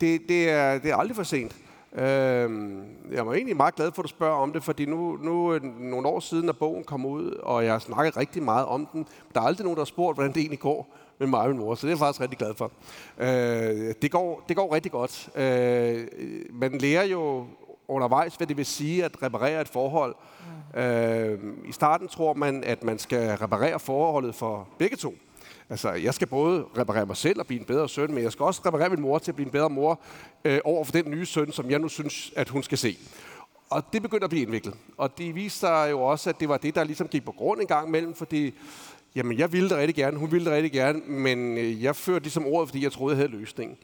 Det, det, er, det er aldrig for sent. Øh, jeg var egentlig meget glad for, at du spørger om det, fordi nu, nu er nogle år siden, at bogen kom ud, og jeg har snakket rigtig meget om den. Der er aldrig nogen, der har spurgt, hvordan det egentlig går med mig og min mor, så det er jeg faktisk rigtig glad for. Øh, det, går, det går rigtig godt. Øh, man lærer jo undervejs, hvad det vil sige at reparere et forhold. Mm. Øh, I starten tror man, at man skal reparere forholdet for begge to. Altså, jeg skal både reparere mig selv og blive en bedre søn, men jeg skal også reparere min mor til at blive en bedre mor øh, over for den nye søn, som jeg nu synes, at hun skal se. Og det begynder at blive indviklet. Og det viste sig jo også, at det var det, der ligesom gik på grund en gang imellem, fordi jamen, jeg ville det rigtig gerne, hun ville det rigtig gerne, men øh, jeg førte ligesom ordet, fordi jeg troede, jeg havde løsningen.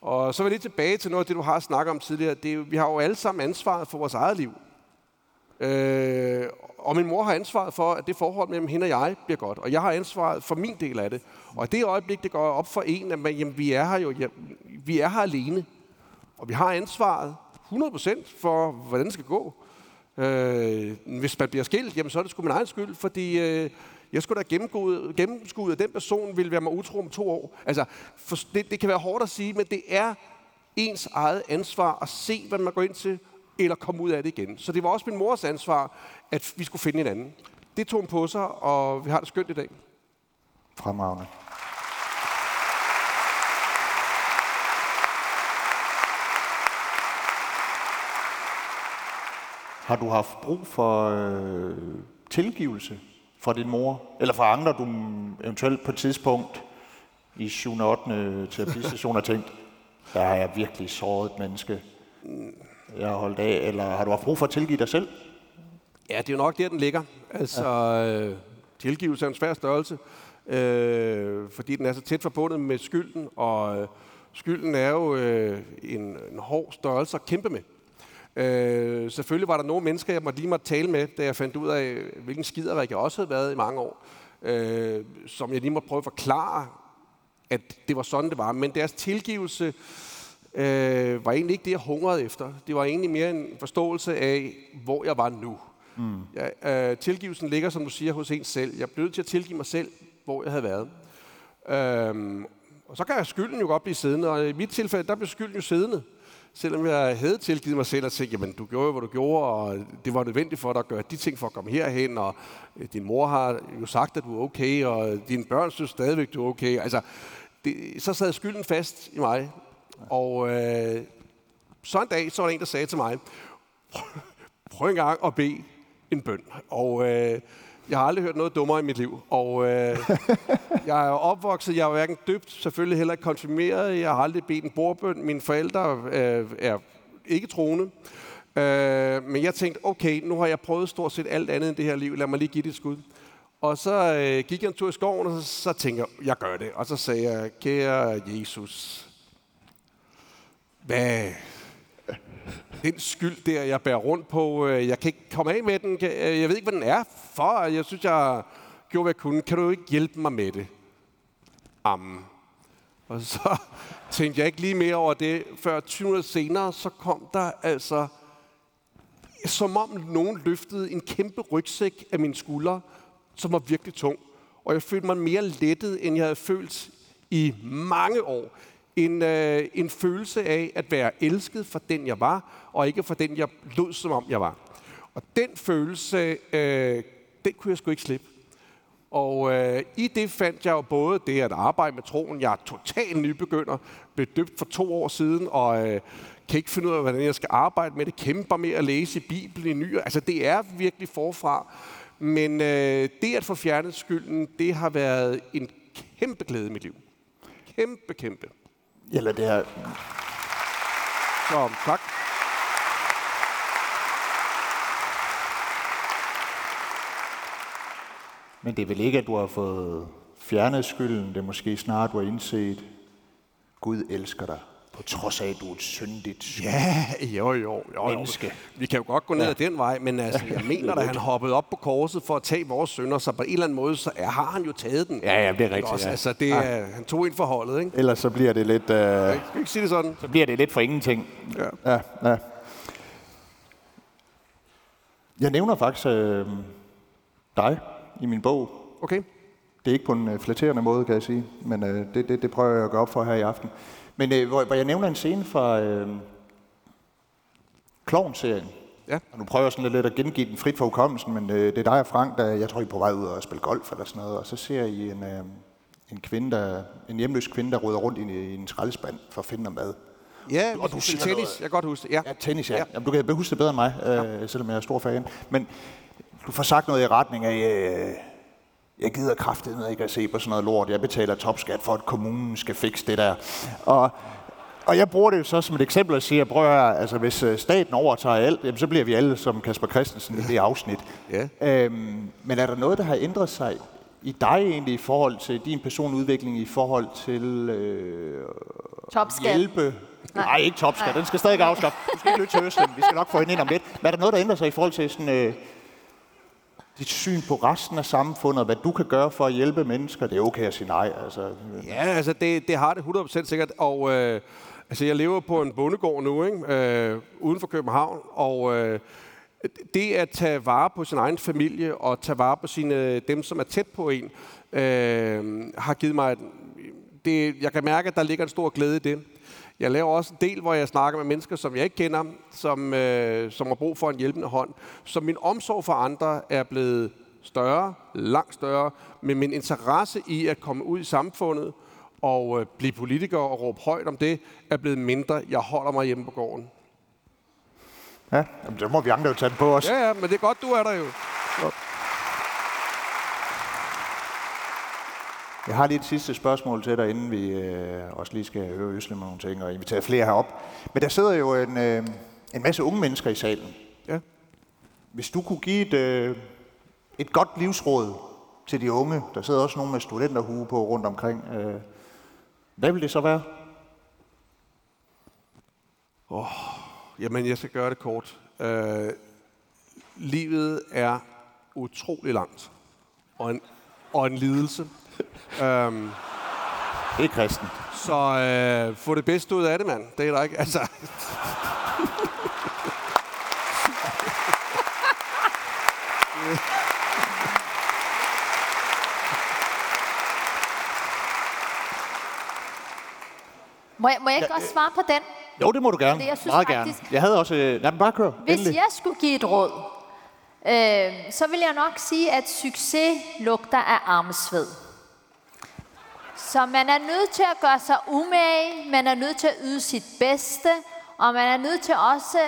Og så vil jeg lige tilbage til noget af det, du har snakket om tidligere. Det vi har jo alle sammen ansvaret for vores eget liv. Øh, og min mor har ansvaret for, at det forhold mellem hende og jeg bliver godt. Og jeg har ansvaret for min del af det. Og det øjeblik, det går op for en, at man, jamen, vi er her jo jamen, vi er her alene. Og vi har ansvaret 100% for, hvordan det skal gå. Øh, hvis man bliver skilt, jamen, så er det sgu min egen skyld, fordi øh, jeg skulle da gennemskue, at den person ville være mig utro om to år. Altså, for, det, det kan være hårdt at sige, men det er ens eget ansvar at se, hvad man går ind til, eller komme ud af det igen. Så det var også min mors ansvar, at vi skulle finde en anden. Det tog hun på sig, og vi har det skønt i dag. Fremragende. Har du haft brug for øh, tilgivelse fra din mor, eller fra andre, du eventuelt på et tidspunkt i 7. og 8. terapistation har tænkt, der har jeg virkelig såret et menneske, jeg har holdt af, eller har du haft brug for at tilgive dig selv? Ja, det er jo nok der, den ligger. Altså, ja. tilgivelse er en svær størrelse, øh, fordi den er så tæt forbundet med skylden, og øh, skylden er jo øh, en, en hård størrelse at kæmpe med. Øh, selvfølgelig var der nogle mennesker, jeg måtte lige måtte tale med, da jeg fandt ud af, hvilken skiderik jeg også havde været i mange år, øh, som jeg lige måtte prøve at forklare, at det var sådan, det var. Men deres tilgivelse øh, var egentlig ikke det, jeg hungrede efter. Det var egentlig mere en forståelse af, hvor jeg var nu. Mm. Ja, øh, tilgivelsen ligger, som du siger, hos en selv. Jeg blev nødt til at tilgive mig selv, hvor jeg havde været. Øh, og så kan skylden jo godt blive siddende, og i mit tilfælde, der blev skylden jo siddende selvom jeg havde tilgivet mig selv og tænkt, jamen du gjorde hvad du gjorde, og det var nødvendigt for dig at gøre de ting for at komme herhen, og øh, din mor har jo sagt, at du er okay, og dine børn synes stadigvæk, du er okay. Altså, det, så sad skylden fast i mig. Og øh, så en dag, så var der en, der sagde til mig, prøv en gang at bede en bøn. Og øh, jeg har aldrig hørt noget dummere i mit liv. Og øh, jeg er opvokset, jeg er hverken døbt, selvfølgelig heller ikke konfirmeret. Jeg har aldrig bedt en bordbøn. Mine forældre øh, er ikke troende. Øh, men jeg tænkte, okay, nu har jeg prøvet stort set alt andet end det her liv. Lad mig lige give det et skud. Og så øh, gik jeg en tur i skoven, og så, så tænkte jeg, jeg gør det. Og så sagde jeg, kære Jesus, hvad, Den skyld der, jeg bærer rundt på, øh, jeg kan ikke komme af med den. Øh, jeg ved ikke, hvad den er for. Jeg synes, jeg gjorde, hvad jeg kunne. Kan du ikke hjælpe mig med det? Amen. Og så tænkte jeg ikke lige mere over det, før 20 minutter senere, så kom der altså, som om nogen løftede en kæmpe rygsæk af mine skuldre, som var virkelig tung. Og jeg følte mig mere lettet, end jeg havde følt i mange år. En, øh, en følelse af at være elsket for den, jeg var, og ikke for den, jeg lød, som om jeg var. Og den følelse, øh, den kunne jeg sgu ikke slippe. Og øh, i det fandt jeg jo både det at arbejde med troen. Jeg er totalt nybegynder, blev døbt for to år siden, og øh, kan ikke finde ud af, hvordan jeg skal arbejde med det. Kæmper med at læse Bibelen i ny. Altså, det er virkelig forfra. Men øh, det at få fjernet skylden, det har været en kæmpe glæde i mit liv. Kæmpe, kæmpe. Eller det her... Så tak. Men det er vel ikke, at du har fået fjernet skylden. Det er måske snart, du har indset, Gud elsker dig. På trods af, at du er et syndigt Ja, jo, jo, jo, jo. menneske. Vi kan jo godt gå ned ja. ad den vej, men altså, jeg mener, at han hoppede op på korset for at tage vores sønder, så på en eller anden måde, så er, har han jo taget den. Ja, ja, det er rigtigt. Også, Ja. altså, det, er, han tog ind for holdet, ikke? Ellers så bliver det lidt... Øh, Skal vi ikke sige det sådan? så bliver det lidt for ingenting. Ja. Ja, ja. Jeg nævner faktisk øh, dig i min bog. Okay. Det er ikke på en øh, flatterende måde, kan jeg sige, men øh, det, det, det prøver jeg at gøre op for her i aften. Men øh, hvor, hvor jeg nævner en scene fra øh, Klovn-serien. Ja. Og nu prøver jeg sådan lidt at gengive den frit for hukommelsen, men øh, det er dig og Frank, der, jeg tror, I er på vej ud og spille golf eller sådan noget, og så ser I en, øh, en, kvinde, der, en hjemløs kvinde, der råder rundt i, i en skraldespand for at finde noget mad. Ja, Og du siger tennis. noget- Jeg kan godt huske det. Ja. Ja, tennis, ja. Ja. ja. Jamen, du kan huske det bedre end mig, øh, selvom jeg er stor fan. Men du får sagt noget i retning af, øh, jeg gider kraftigt ikke at se på sådan noget lort. Jeg betaler topskat for, at kommunen skal fikse det der. Og, og jeg bruger det jo så som et eksempel at sige, prøv at høre, altså hvis øh, staten overtager alt, jamen, så bliver vi alle som Kasper Christensen i det afsnit. Ja. Øhm, men er der noget, der har ændret sig i dig egentlig i forhold til din personudvikling, i forhold til øh, Topskat. hjælpe? Nej, Nej ikke topskat. Den skal stadig afskaffe. Du skal ikke lytte til Østlem. Vi skal nok få hende ind om lidt. Men er der noget, der ændrer sig i forhold til sådan, øh, dit syn på resten af samfundet, og hvad du kan gøre for at hjælpe mennesker? Det er okay at sige nej. Altså, Ja, altså det, det har det 100% sikkert, og øh, altså jeg lever på en bondegård nu, ikke? Øh, uden for København, og øh, det at tage vare på sin egen familie og tage vare på sine, dem, som er tæt på en, øh, har givet mig... Det, jeg kan mærke, at der ligger en stor glæde i det. Jeg laver også en del, hvor jeg snakker med mennesker, som jeg ikke kender, som, øh, som har brug for en hjælpende hånd. Så min omsorg for andre er blevet større, langt større, men min interesse i at komme ud i samfundet og øh, blive politiker og råbe højt om det, er blevet mindre. Jeg holder mig hjemme på gården. ja, jamen, så må vi andre jo tage den på os. Ja, ja, men det er godt, du er der jo. Jeg har lige et sidste spørgsmål til dig, inden vi øh, også lige skal høre Øslem og nogle ting og invitere flere herop. Men der sidder jo en, øh, en masse unge mennesker i salen. Ja. Hvis du kunne give et, øh, et godt livsråd til de unge, der sidder også nogle med studenterhue på rundt omkring, øh, hvad vil det så være? Jamen, jeg skal gøre det kort. Øh, livet er utrolig langt. Og en, og en lidelse. øhm, Det er kristen. så øh, få det bedste ud af det, mand. Det er der ikke. Altså, Må jeg, må jeg ikke også svare på den? Jo, det må du gerne. Fordi jeg synes Meget faktisk- gerne. Jeg havde også... Øh, lad mig bare køre. Hvis Endelig. jeg skulle give et råd, øh, så vil jeg nok sige, at succes lugter af armsved. Så man er nødt til at gøre sig umage, man er nødt til at yde sit bedste, og man er nødt til også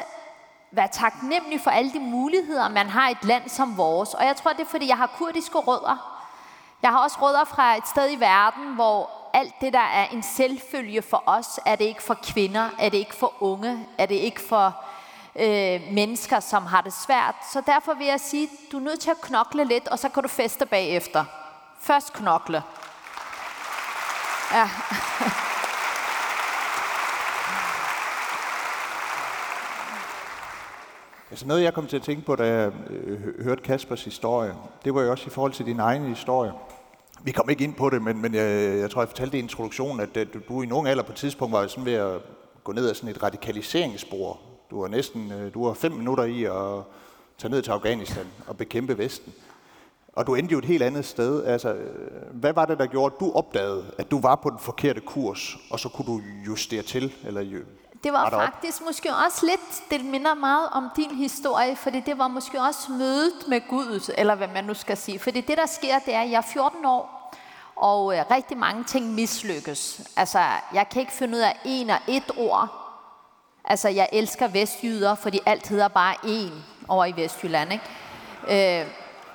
være taknemmelig for alle de muligheder, man har i et land som vores. Og jeg tror, det er, fordi jeg har kurdiske rødder. Jeg har også rødder fra et sted i verden, hvor alt det, der er en selvfølge for os, er det ikke for kvinder, er det ikke for unge, er det ikke for øh, mennesker, som har det svært. Så derfor vil jeg sige, du er nødt til at knokle lidt, og så kan du feste bagefter. Først knokle. Ja. Altså noget, jeg kom til at tænke på, da jeg øh, hørte Kaspers historie, det var jo også i forhold til din egen historie. Vi kom ikke ind på det, men, men jeg, jeg tror, jeg fortalte i introduktionen, at, at du i nogen alder på et tidspunkt var sådan ved at gå ned ad sådan et radikaliseringsspor. Du var næsten øh, du var fem minutter i at tage ned til Afghanistan og bekæmpe Vesten. Og du endte jo et helt andet sted. Altså, hvad var det, der gjorde, at du opdagede, at du var på den forkerte kurs, og så kunne du justere til? Eller det var faktisk op? måske også lidt, det minder meget om din historie, fordi det var måske også mødet med Gud, eller hvad man nu skal sige. Fordi det, der sker, det er, at jeg er 14 år, og øh, rigtig mange ting mislykkes. Altså, jeg kan ikke finde ud af en og et ord. Altså, jeg elsker vestjyder, fordi alt hedder bare en over i Vestjylland, ikke? Øh,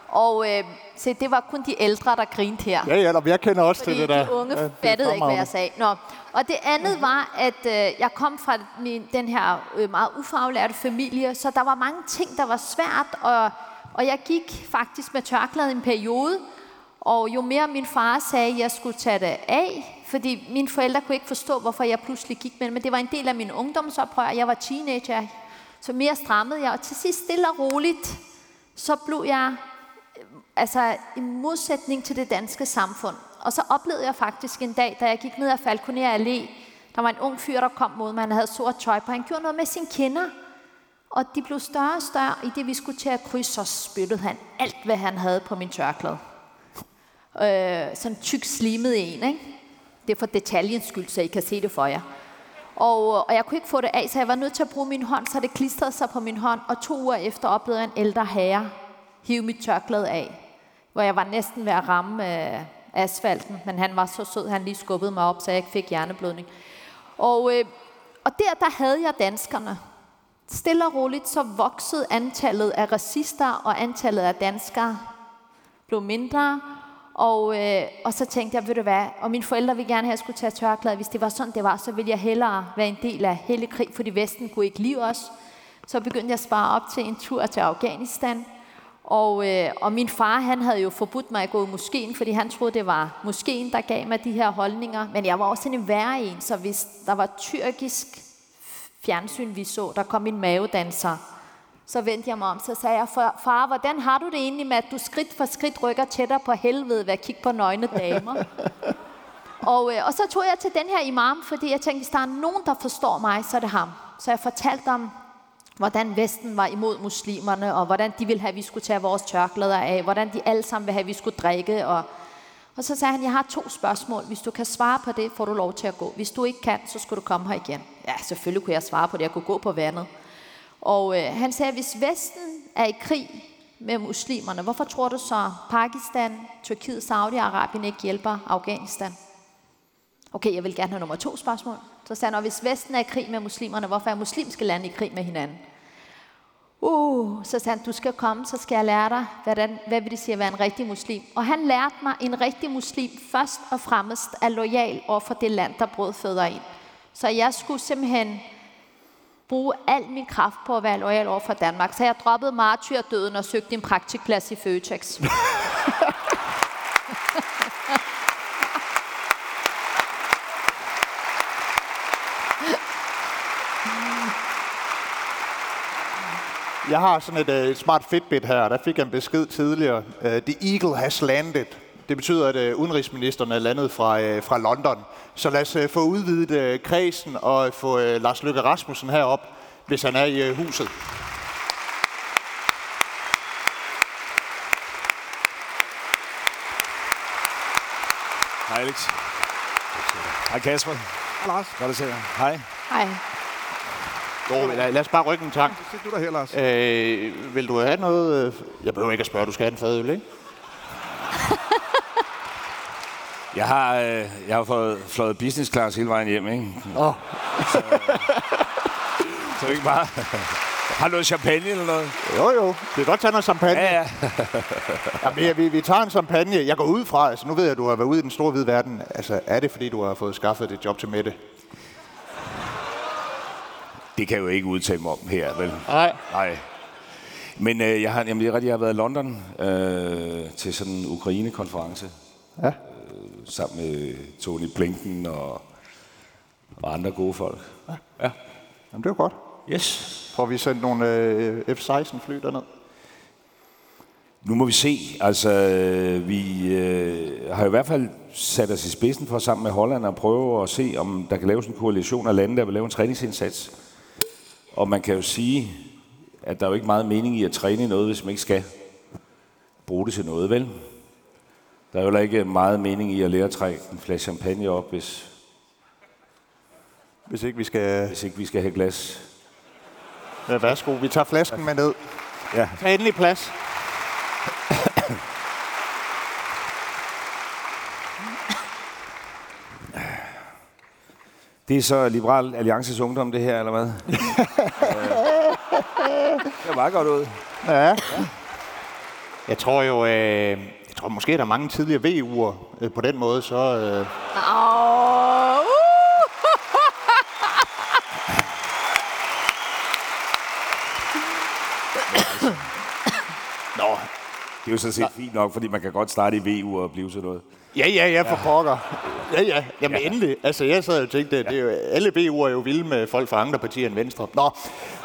og øh, se, det var kun de ældre, der grinte her. Ja, ja, jeg kender også til det der. de unge ja, fattede ikke, hvad jeg sagde. Nå. Og det andet var, at øh, jeg kom fra min, den her øh, meget ufaglærte familie, så der var mange ting, der var svært, og, og jeg gik faktisk med tørklæde en periode, og jo mere min far sagde, at jeg skulle tage det af, fordi mine forældre kunne ikke forstå, hvorfor jeg pludselig gik med det, men det var en del af min ungdomsoprør, jeg var teenager, så mere strammede jeg, og til sidst stille og roligt, så blev jeg altså i modsætning til det danske samfund. Og så oplevede jeg faktisk en dag, da jeg gik ned ad Falconer Allé, der var en ung fyr, der kom mod mig, han havde sort tøj på, han gjorde noget med sine kinder, og de blev større og større, i det vi skulle til at krydse, så spyttede han alt, hvad han havde på min tørklæde. Øh, sådan tyk slimet en, ikke? Det er for detaljens skyld, så I kan se det for jer. Og, øh, og jeg kunne ikke få det af, så jeg var nødt til at bruge min hånd, så det klistrede sig på min hånd. Og to uger efter oplevede en ældre herre hive mit tørklæde af, hvor jeg var næsten ved at ramme øh, asfalten, men han var så sød, han lige skubbede mig op, så jeg ikke fik hjerneblødning. Og, øh, og der, der havde jeg danskerne. Stille og roligt så voksede antallet af racister og antallet af danskere blev mindre. Og, øh, og så tænkte jeg, ved du hvad, og mine forældre ville gerne have, at jeg skulle tage tørklæde. Hvis det var sådan, det var, så ville jeg hellere være en del af hele krig, fordi Vesten kunne ikke lide os. Så begyndte jeg at spare op til en tur til Afghanistan. Og, øh, og min far, han havde jo forbudt mig at gå i moskeen, fordi han troede, det var moskeen, der gav mig de her holdninger. Men jeg var også en værre en, så hvis der var tyrkisk fjernsyn, vi så, der kom en mavedanser, så vendte jeg mig om, så sagde jeg, far, hvordan har du det egentlig med, at du skridt for skridt rykker tættere på helvede ved at kigge på nøgne damer? og, øh, og så tog jeg til den her imam, fordi jeg tænkte, hvis der er nogen, der forstår mig, så er det ham. Så jeg fortalte om hvordan Vesten var imod muslimerne, og hvordan de ville have, at vi skulle tage vores tørklæder af, hvordan de alle sammen ville have, at vi skulle drikke. Og, og så sagde han, jeg har to spørgsmål. Hvis du kan svare på det, får du lov til at gå. Hvis du ikke kan, så skal du komme her igen. Ja, selvfølgelig kunne jeg svare på det. Jeg kunne gå på vandet. Og øh, han sagde, hvis Vesten er i krig med muslimerne, hvorfor tror du så, Pakistan, Tyrkiet, Saudi-Arabien ikke hjælper Afghanistan? Okay, jeg vil gerne have nummer to spørgsmål. Så sagde han, hvis Vesten er i krig med muslimerne, hvorfor er muslimske lande i krig med hinanden? Uh, så sagde han, du skal komme, så skal jeg lære dig, hvordan, hvad vil det sige at være en rigtig muslim. Og han lærte mig, en rigtig muslim først og fremmest er lojal over for det land, der brød en. ind. Så jeg skulle simpelthen bruge al min kraft på at være lojal over for Danmark. Så jeg droppede martyrdøden og søgte en praktikplads i Føtex. Jeg har sådan et, øh, et smart Fitbit her. Der fik jeg en besked tidligere. Øh, The Eagle has landed. Det betyder, at uh, udenrigsministeren er landet fra, uh, fra London. Så lad os uh, få udvidet kredsen og få Lars Løkke Rasmussen herop, hvis han er i huset. Hej Alex. Hej Kasper. Hej Lars. Godt at se dig. Hej. Hej. Jo, lad, lad os bare rykke en tak. Så du der her, Lars. Øh, vil du have noget? Øh, jeg behøver ikke at spørge, du skal have en fadøl, ikke? Jeg har, øh, jeg har fået flået business class hele vejen hjem, ikke? Oh. Så, så ikke bare... Har du noget champagne eller noget? Jo, jo. Det kan godt tage noget champagne. Ja, ja. ja vi, vi tager en champagne. Jeg går ud fra, altså nu ved jeg, at du har været ude i den store hvide verden. Altså, er det fordi, du har fået skaffet dit job til Mette? Det kan jeg jo ikke udtale mig om her, vel? Nej. Nej. Men øh, jeg har jamen, jeg, jeg har været i London øh, til sådan en Ukraine-konference. Ja. Øh, sammen med Tony Blinken og, og andre gode folk. Ja. ja. Jamen, det var godt. Yes. Får vi sendt nogle øh, F-16-fly derned? Nu må vi se. Altså, vi øh, har i hvert fald sat os i spidsen for sammen med Holland at prøve at se, om der kan laves en koalition af lande, der vil lave en træningsindsats. Og man kan jo sige, at der er jo ikke meget mening i at træne noget, hvis man ikke skal bruge det til noget, vel? Der er jo ikke meget mening i at lære at trække en flaske champagne op, hvis, hvis ikke vi skal... Hvis ikke vi skal have glas. Ja, værsgo. Vi tager flasken med ned. Ja. Tag endelig plads. Det er så Liberal Alliances Ungdom, det her, eller hvad? det er meget godt ud. Ja. ja. Jeg tror jo, øh, tror måske, der er mange tidligere VU'er øh, på den måde, så... Øh... Oh. Nå, det er jo så set fint nok, fordi man kan godt starte i VU og blive sådan noget. Ja, ja, ja, for pokker. Ja, ja. Jamen ja. endelig. Altså, jeg sad og tænkte, det er jo, alle VU'er er jo vilde med folk fra andre partier end Venstre. Nå.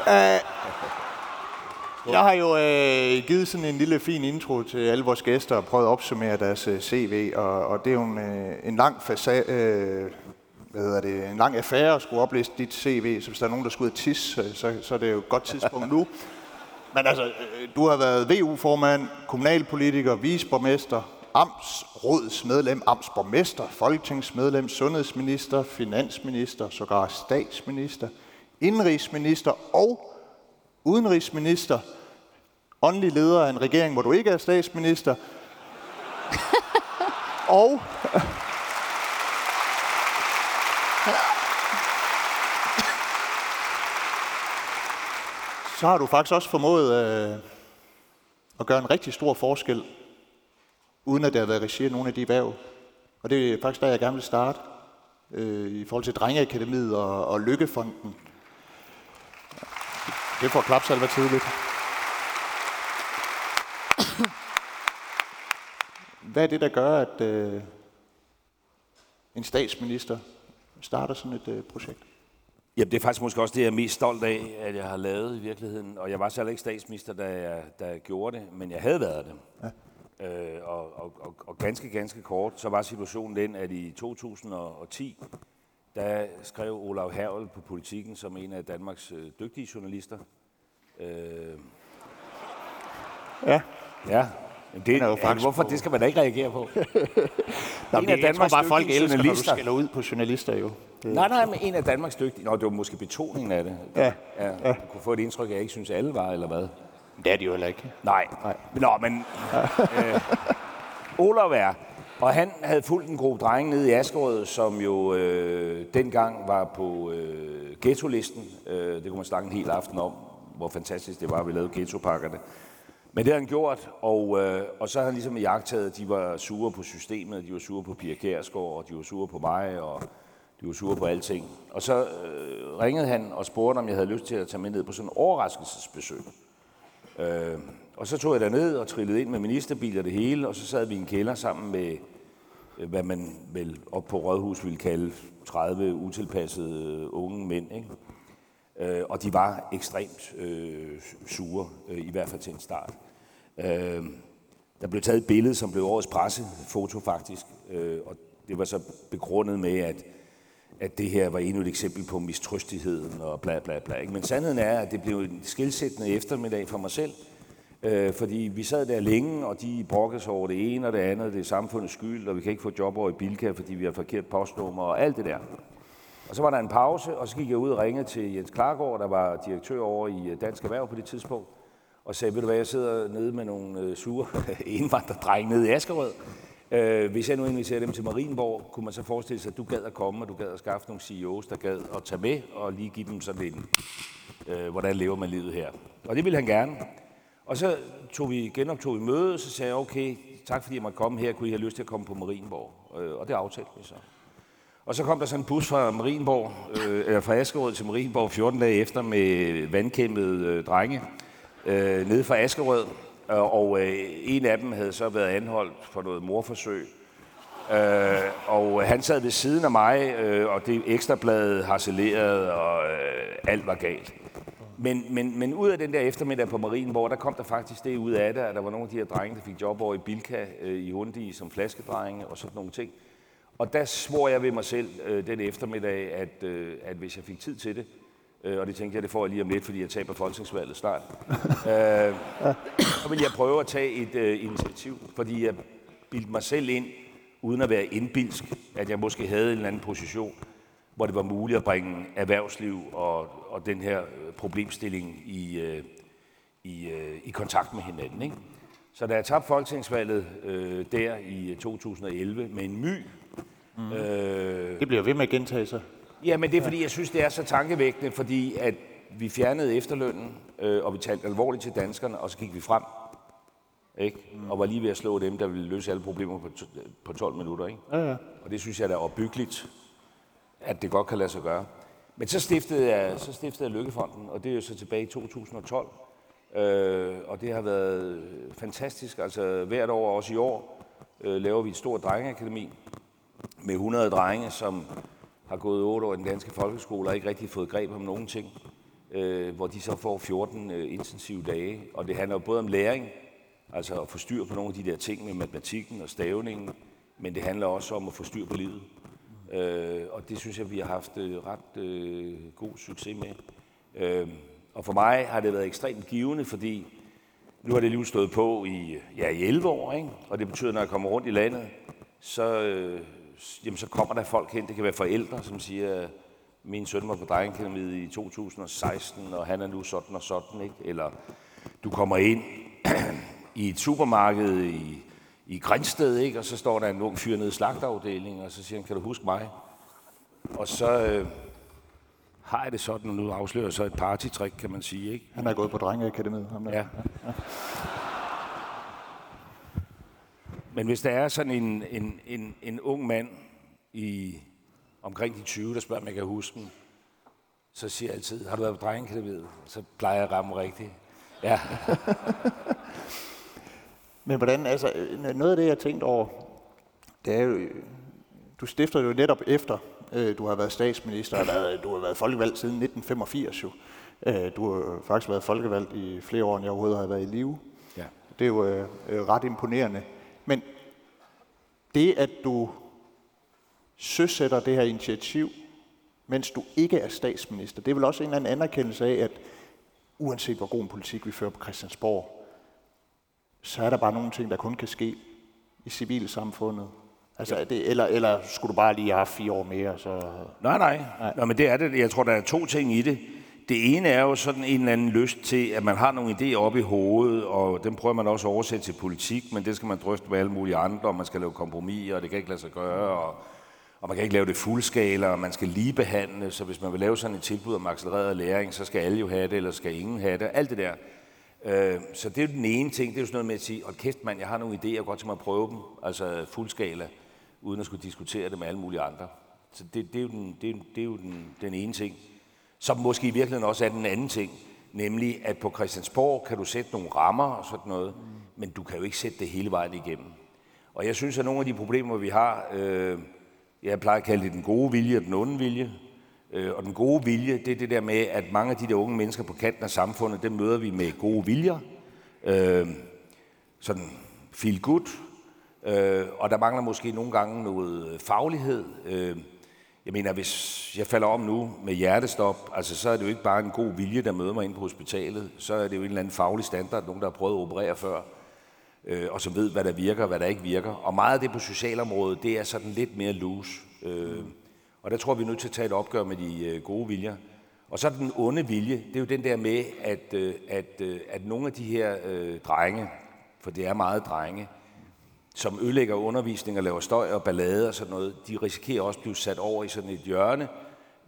Øh, jeg har jo øh, givet sådan en lille fin intro til alle vores gæster og prøvet at opsummere deres øh, CV, og, og det er jo en, øh, en lang fasa, øh, hvad hedder det, en lang affære at skulle oplæse dit CV, så hvis der er nogen, der skulle ud tisse, så, så er det jo et godt tidspunkt nu. Men altså, øh, du har været VU-formand, kommunalpolitiker, viceborgmester, amtsrådsmedlem, amtsborgmester, folketingsmedlem, sundhedsminister, finansminister, sågar statsminister, indrigsminister og udenrigsminister, åndelig leder af en regering, hvor du ikke er statsminister, og så har du faktisk også formået øh, at gøre en rigtig stor forskel, uden at det har været regi af nogle af de værv. Og det er faktisk der, jeg gerne vil starte, øh, i forhold til Drengeakademiet og, og Lykkefonden. Det får klapsalver tidligt. Hvad er det, der gør, at øh, en statsminister starter sådan et øh, projekt? Jamen, det er faktisk måske også det, jeg er mest stolt af, at jeg har lavet i virkeligheden. Og jeg var selv ikke statsminister, da jeg, da jeg gjorde det, men jeg havde været det. Ja. Øh, og, og, og, og ganske, ganske kort, så var situationen den, at i 2010, der skrev Olav Hervel på Politiken som en af Danmarks øh, dygtige journalister. Øh, ja. Ja, det, er jo faktisk hvorfor på... det skal man da ikke reagere på? Nå, en af Danmarks bare folk elsker, når du skælder ud på journalister jo. Det... Nej, nej, men en af Danmarks dygtige... Nå, det var måske betoningen af det. Ja. ja. ja. Du kunne få et indtryk, at jeg ikke synes, alle var, eller hvad? Det er de jo heller ikke. Nej. nej. Nå, men... øh, Olav er... Og han havde fulgt en gruppe drenge nede i Askerød, som jo øh, dengang var på øh, ghetto-listen. Øh, det kunne man snakke en hel aften om, hvor fantastisk det var, at vi lavede ghettopakkerne. Men det har han gjort, og, øh, og så har han ligesom jagtet, at de var sure på systemet, de var sure på Pia Kærsgaard, og de var sure på mig, og de var sure på alting. Og så øh, ringede han og spurgte, om jeg havde lyst til at tage med ned på sådan en overraskelsesbesøg. Øh, og så tog jeg ned og trillede ind med ministerbiler det hele, og så sad vi i en kælder sammen med, øh, hvad man vel op på Rådhus ville kalde 30 utilpassede øh, unge mænd. Ikke? Øh, og de var ekstremt øh, sure, øh, i hvert fald til en start. Øh, der blev taget et billede, som blev årets pressefoto faktisk, øh, og det var så begrundet med, at, at det her var endnu et eksempel på mistrøstigheden og bla bla bla. Ikke? Men sandheden er, at det blev en skilsættende eftermiddag for mig selv, øh, fordi vi sad der længe, og de brokkede sig over det ene og det andet, det er samfundets skyld, og vi kan ikke få job over i Bilka, fordi vi har forkert postnummer og alt det der. Og så var der en pause, og så gik jeg ud og ringede til Jens Klargaard, der var direktør over i Dansk Erhverv på det tidspunkt, og sagde, ved du hvad, jeg sidder nede med nogle øh, sure indvandrerdrenge nede i Askerød. Øh, hvis jeg nu inviterer dem til Marienborg, kunne man så forestille sig, at du gad at komme, og du gad at skaffe nogle CEOs, der gad at tage med, og lige give dem sådan en, øh, hvordan lever man livet her. Og det ville han gerne. Og så tog vi, genoptog vi mødet, og så sagde jeg, okay, tak fordi jeg måtte komme her, kunne I have lyst til at komme på Marienborg? Øh, og det aftalte vi så. Og så kom der sådan en bus fra Marienborg, øh, eller fra Askerød til Marienborg 14 dage efter med vandkæmpede øh, drenge øh, nede fra Askerød. Øh, og øh, en af dem havde så været anholdt for noget morforsøg. Øh, og han sad ved siden af mig, øh, og det ekstrabladet harcelerede, og øh, alt var galt. Men, men, men ud af den der eftermiddag på Marien, hvor der kom der faktisk det ud af det, at der var nogle af de her drenge, der fik job over i Bilka øh, i Hundi som flaskedrenge og sådan nogle ting. Og der svor jeg ved mig selv øh, den eftermiddag, at, øh, at hvis jeg fik tid til det, øh, og det tænkte jeg, det får jeg lige om lidt, fordi jeg taber folketingsvalget snart, øh, så vil jeg prøve at tage et øh, initiativ, fordi jeg bildte mig selv ind, uden at være indbilsk, at jeg måske havde en eller anden position, hvor det var muligt at bringe erhvervsliv og, og den her øh, problemstilling i, øh, i, øh, i kontakt med hinanden. Ikke? Så da jeg tabte folketingsvalget øh, der i 2011 med en my... Mm. Øh, det bliver ved med at gentage sig. Ja, men det er fordi, jeg synes, det er så tankevækkende, fordi at vi fjernede efterlønnen, øh, og vi talte alvorligt til danskerne, og så gik vi frem. Ikke? Mm. Og var lige ved at slå dem, der ville løse alle problemer på, på 12 minutter. Ikke? Ja, ja. Og det synes jeg, der er opbyggeligt at det godt kan lade sig gøre. Men så stiftede jeg, så stiftede jeg Lykkefonden, og det er jo så tilbage i 2012. Øh, og det har været fantastisk. Altså hvert år, også i år, øh, laver vi et stort drengeakademi med 100 drenge, som har gået 8 år i den danske folkeskole og ikke rigtig fået greb om nogen ting. Øh, hvor de så får 14 øh, intensive dage. Og det handler jo både om læring, altså at få styr på nogle af de der ting med matematikken og stavningen, men det handler også om at få styr på livet. Øh, og det synes jeg, vi har haft øh, ret øh, god succes med. Øh, og for mig har det været ekstremt givende, fordi nu har det lige stået på i, ja, i 11 år, ikke? og det betyder, at når jeg kommer rundt i landet, så, øh, jamen, så kommer der folk hen. Det kan være forældre, som siger, min søn var på drengekademiet i 2016, og han er nu sådan og sådan. Ikke? Eller du kommer ind i et supermarked i i Grænsted, ikke? og så står der en ung fyr nede i slagtafdelingen, og så siger han, kan du huske mig? Og så øh, har jeg det sådan, og nu afslører så et partytrick, kan man sige. Ikke? Han er gået på drengeakademiet. Ham der. Ja. ja. Men hvis der er sådan en, en, en, en ung mand i omkring de 20, der spørger, om jeg kan huske den, så siger jeg altid, har du været på drengeakademiet? Så plejer jeg at ramme rigtigt. Ja. Men hvordan, altså, noget af det, jeg tænkt over, det er jo, du stifter jo netop efter, øh, du har været statsminister, eller du har været folkevalgt siden 1985 jo. Øh, du har faktisk været folkevalgt i flere år, end jeg overhovedet har været i live. Ja. Det er jo øh, ret imponerende. Det, at du søsætter det her initiativ, mens du ikke er statsminister, det er vel også en eller anden anerkendelse af, at uanset hvor god en politik vi fører på Christiansborg, så er der bare nogle ting, der kun kan ske i civilsamfundet. Altså, det, eller, eller skulle du bare lige have fire år mere? Så... Nej, nej. nej. Nå, men det er det. Jeg tror, der er to ting i det. Det ene er jo sådan en eller anden lyst til, at man har nogle idéer op i hovedet, og dem prøver man også at oversætte til politik, men det skal man drøfte med alle mulige andre, og man skal lave kompromiser, og det kan ikke lade sig gøre, og, og man kan ikke lave det fuldskala, og man skal lige behandle, så hvis man vil lave sådan et tilbud om accelereret læring, så skal alle jo have det, eller skal ingen have det. Alt det der. Øh, så det er jo den ene ting, det er jo sådan noget med at sige, og kæft mand, jeg har nogle idéer, godt til mig at prøve dem, altså fuldskala, uden at skulle diskutere det med alle mulige andre. Så det, det er jo, den, det er, det er jo den, den ene ting. Som måske i virkeligheden også er den anden ting, nemlig at på Christiansborg kan du sætte nogle rammer og sådan noget, men du kan jo ikke sætte det hele vejen igennem. Og jeg synes, at nogle af de problemer, vi har, øh, jeg plejer at kalde det den gode vilje og den onde vilje, Øh, og den gode vilje, det er det der med, at mange af de der unge mennesker på kanten af samfundet, dem møder vi med gode viljer. Øh, sådan feel good. Øh, og der mangler måske nogle gange noget faglighed. Øh, jeg mener, hvis jeg falder om nu med hjertestop, altså så er det jo ikke bare en god vilje, der møder mig ind på hospitalet. Så er det jo en eller anden faglig standard, nogen der har prøvet at operere før, øh, og som ved, hvad der virker og hvad der ikke virker. Og meget af det på socialområdet, det er sådan lidt mere loose. Øh, og der tror vi er nødt til at tage et opgør med de øh, gode viljer. Og så er den onde vilje, det er jo den der med, at, øh, at, øh, at nogle af de her øh, drenge, for det er meget drenge, som ødelægger undervisning og laver støj og ballade og sådan noget, de risikerer også at blive sat over i sådan et hjørne,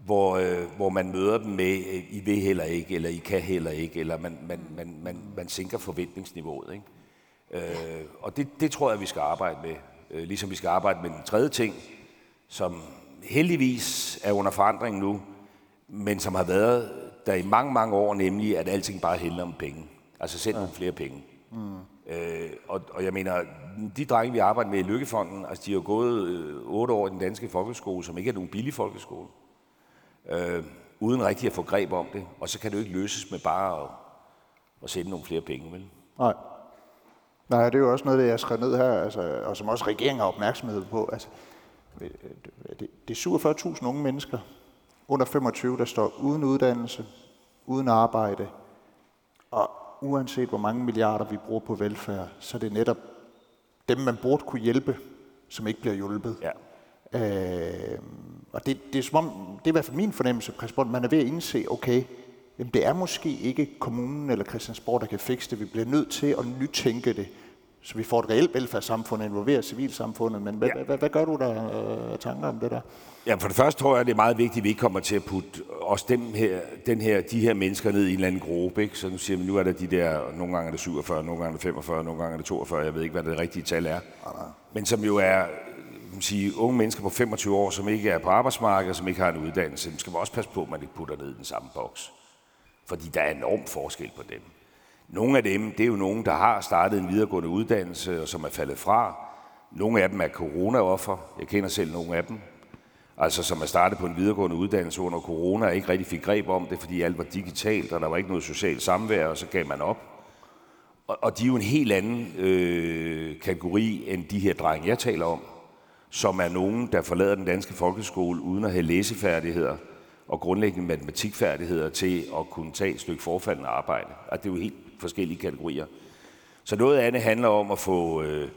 hvor, øh, hvor man møder dem med, øh, I vil heller ikke, eller I kan heller ikke, eller man, man, man, man, man sænker forventningsniveauet. Ikke? Øh, og det, det tror jeg, vi skal arbejde med. Øh, ligesom vi skal arbejde med den tredje ting, som heldigvis er under forandring nu, men som har været der i mange, mange år, nemlig at alting bare handler om penge. Altså sæt nogle flere penge. Mm. Øh, og, og jeg mener, de drenge, vi arbejder med i Lykkefonden, altså de har gået øh, otte år i den danske folkeskole, som ikke er nogen billig folkeskole. Øh, uden rigtig at få greb om det. Og så kan det jo ikke løses med bare at, at sætte nogle flere penge, vel? Nej. Nej, det er jo også noget, det jeg skrev ned her, altså, og som også regeringen har opmærksomhed på. Altså, øh, øh, det, det er 47.000 unge mennesker under 25, der står uden uddannelse, uden arbejde, og uanset hvor mange milliarder vi bruger på velfærd, så er det netop dem, man burde kunne hjælpe, som ikke bliver hjulpet. Ja. Øh, og det, det, er som om, det er i hvert fald min fornemmelse, Christian, man er ved at indse, okay, jamen det er måske ikke kommunen eller Christiansborg, der kan fikse det. Vi bliver nødt til at nytænke det, så vi får et reelt velfærdssamfund involverer civilsamfundet. Men hvad, ja. hvad, hvad, gør du der øh, tanker om det der? Ja, for det første tror jeg, det er meget vigtigt, at vi ikke kommer til at putte også den her, den her, de her mennesker ned i en eller anden gruppe. Ikke? Så nu siger vi, nu er der de der, nogle gange er det 47, nogle gange er det 45, nogle gange er det 42, jeg ved ikke, hvad det rigtige tal er. Men som jo er man sige, unge mennesker på 25 år, som ikke er på arbejdsmarkedet, som ikke har en uddannelse, dem skal man også passe på, at man ikke putter ned i den samme boks. Fordi der er enorm forskel på dem. Nogle af dem, det er jo nogen, der har startet en videregående uddannelse, og som er faldet fra. Nogle af dem er corona-offer. Jeg kender selv nogle af dem. Altså som er startet på en videregående uddannelse under corona, og ikke rigtig fik greb om det, fordi alt var digitalt, og der var ikke noget socialt samvær, og så gav man op. Og, og de er jo en helt anden øh, kategori end de her drenge, jeg taler om, som er nogen, der forlader den danske folkeskole uden at have læsefærdigheder og grundlæggende matematikfærdigheder til at kunne tage et stykke forfaldende arbejde. Og det er jo helt forskellige kategorier. Så noget af det handler om at få øh,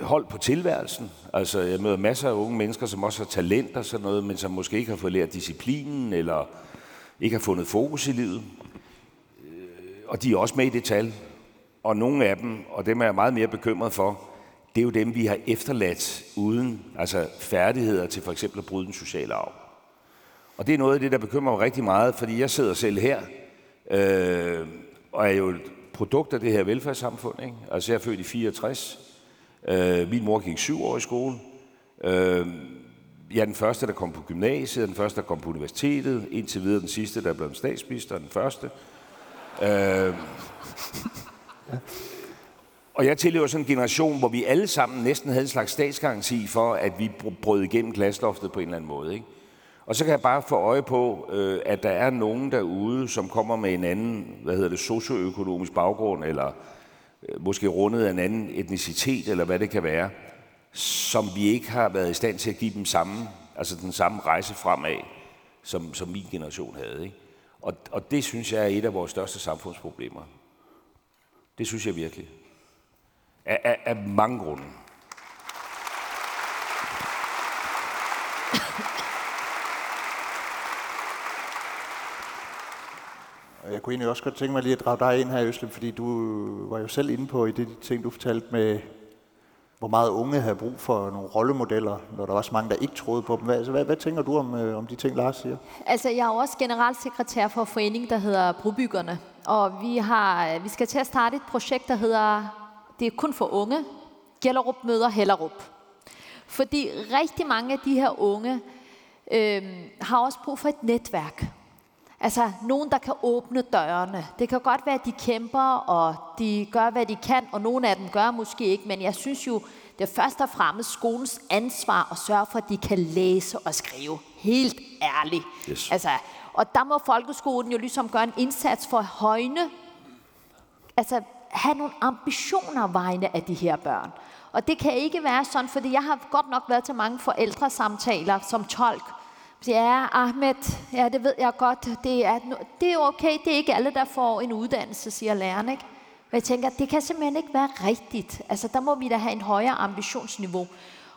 hold på tilværelsen. Altså, jeg møder masser af unge mennesker, som også har talent og sådan noget, men som måske ikke har fået lært disciplinen, eller ikke har fundet fokus i livet. Øh, og de er også med i det tal. Og nogle af dem, og dem er jeg meget mere bekymret for, det er jo dem, vi har efterladt uden altså færdigheder til for eksempel at bryde den sociale arv. Og det er noget af det, der bekymrer mig rigtig meget, fordi jeg sidder selv her, øh, og er jo et produkt af det her velfærdssamfund. Ikke? Altså jeg er født i 64. Øh, min mor gik syv år i skole. Øh, jeg er den første, der kom på gymnasiet, den første, der kom på universitetet, indtil videre den sidste, der blev statsminister, den første. Øh, og jeg tilhører sådan en generation, hvor vi alle sammen næsten havde en slags statsgaranti for, at vi brød igennem glasloftet på en eller anden måde. Ikke? Og så kan jeg bare få øje på, øh, at der er nogen derude, som kommer med en anden, hvad hedder det, socioøkonomisk baggrund, eller øh, måske rundet af en anden etnicitet, eller hvad det kan være, som vi ikke har været i stand til at give dem samme, altså den samme rejse fremad, som, som min generation havde. Ikke? Og, og det synes jeg er et af vores største samfundsproblemer. Det synes jeg virkelig. Af, af, af mange grunde. Jeg kunne egentlig også godt tænke mig lige at drage dig ind her, Øslem, fordi du var jo selv inde på i det de ting, du fortalte med, hvor meget unge havde brug for nogle rollemodeller, når der var så mange, der ikke troede på dem. Hvad, altså, hvad, hvad tænker du om, øh, om de ting, Lars siger? Altså, jeg er også generalsekretær for foreningen, der hedder Brobyggerne. Og vi, har, øh, vi skal til at starte et projekt, der hedder Det er kun for unge. Gellerup møder Hellerup. Fordi rigtig mange af de her unge øh, har også brug for et netværk. Altså nogen, der kan åbne dørene. Det kan godt være, at de kæmper, og de gør, hvad de kan, og nogle af dem gør måske ikke, men jeg synes jo, det er først og fremmest skolens ansvar at sørge for, at de kan læse og skrive. Helt ærligt. Yes. Altså, og der må folkeskolen jo ligesom gøre en indsats for at højne, altså have nogle ambitioner vegne af de her børn. Og det kan ikke være sådan, fordi jeg har godt nok været til mange forældresamtaler som tolk, Ja, Ahmed, ja, det ved jeg godt. Det er, det er okay, det er ikke alle, der får en uddannelse, siger læreren, ikke? Men jeg tænker, det kan simpelthen ikke være rigtigt. Altså, der må vi da have en højere ambitionsniveau.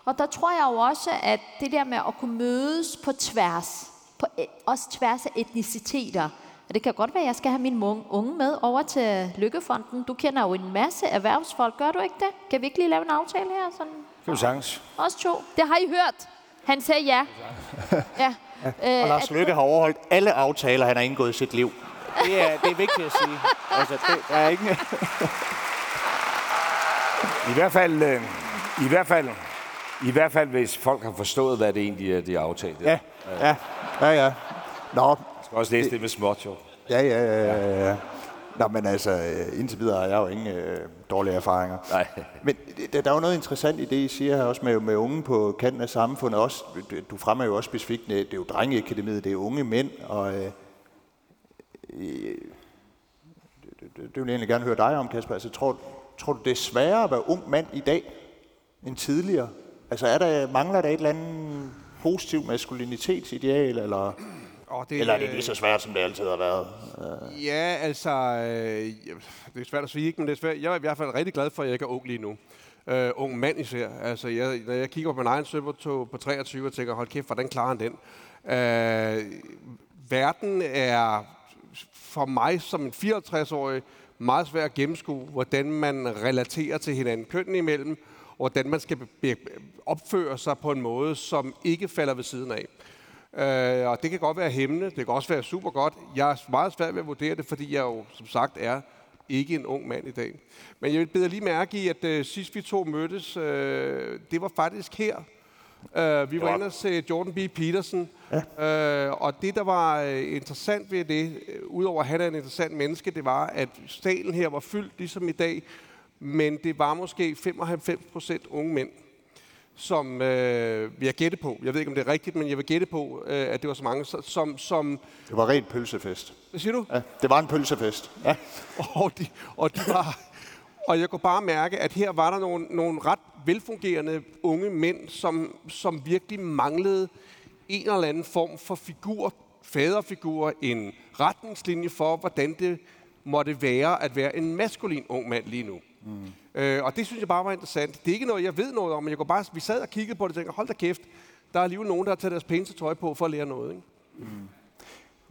Og der tror jeg jo også, at det der med at kunne mødes på tværs, på, e, også tværs af etniciteter, og det kan godt være, at jeg skal have min unge med over til Lykkefonden. Du kender jo en masse erhvervsfolk, gør du ikke det? Kan vi ikke lige lave en aftale her? Sådan? Kan du sagtens. Også to. Det har I hørt. Han sagde ja. ja. ja. Og Lars Lykke har overholdt alle aftaler, han har indgået i sit liv. Det er, det er vigtigt at sige. Altså, det er ikke... I hvert fald, øh, i hvert fald, i hvert fald, hvis folk har forstået, hvad det egentlig er, de har aftalt. Ja, ja, ja, ja. Nå. Jeg skal også læse det, det med småt, jo. Ja, ja, ja, ja. ja. Nå, men altså, øh, indtil videre har jeg jo ingen øh, dårlige erfaringer. Nej. Men der, der er jo noget interessant i det, I siger her også med, med unge på kanten af samfundet. Også, du fremmer jo også specifikt, det er jo drengeakademiet, det er unge mænd, og øh, øh, det, vil jeg egentlig gerne høre dig om, Kasper. Altså, tror, tror du, det er sværere at være ung mand i dag end tidligere? Altså, er der, mangler der et eller andet positivt maskulinitetsideal, eller, Og det, eller er det lige så svært, som det altid har været? Ja, altså, øh, det er svært at sige, ikke, men det er svært. Jeg er i hvert fald rigtig glad for, at jeg ikke er ung lige nu. Uh, ung mand især. Altså, jeg, når jeg kigger på min egen søbertog på 23 og tænker, hold kæft, hvordan klarer han den? Uh, verden er for mig som en 54-årig meget svært at gennemskue, hvordan man relaterer til hinanden kønnen imellem, og hvordan man skal opføre sig på en måde, som ikke falder ved siden af. Øh, og det kan godt være hæmmende, det kan også være super godt. Jeg er meget svært ved at vurdere det, fordi jeg jo som sagt er ikke en ung mand i dag. Men jeg vil bede lige mærke i, at øh, sidst vi to mødtes, øh, det var faktisk her. Øh, vi var inde og se Jordan B. Peterson. Ja. Øh, og det, der var øh, interessant ved det, øh, udover at han er en interessant menneske, det var, at salen her var fyldt ligesom i dag, men det var måske 95 procent unge mænd som øh, jeg gætte på, jeg ved ikke, om det er rigtigt, men jeg vil gætte på, øh, at det var så mange, som... som det var rent pølsefest. Hvad siger du? Ja, det var en pølsefest. Ja. og, de, og, de var, og jeg kunne bare mærke, at her var der nogle, nogle ret velfungerende unge mænd, som, som virkelig manglede en eller anden form for figur, faderfigur, en retningslinje for, hvordan det måtte være at være en maskulin ung mand lige nu. Mm. Øh, og det synes jeg bare var interessant. Det er ikke noget, jeg ved noget om, men jeg går bare, vi sad og kiggede på det og tænkte, hold da kæft, der er alligevel nogen, der har taget deres pæneste tøj på for at lære noget. Ikke? Mm.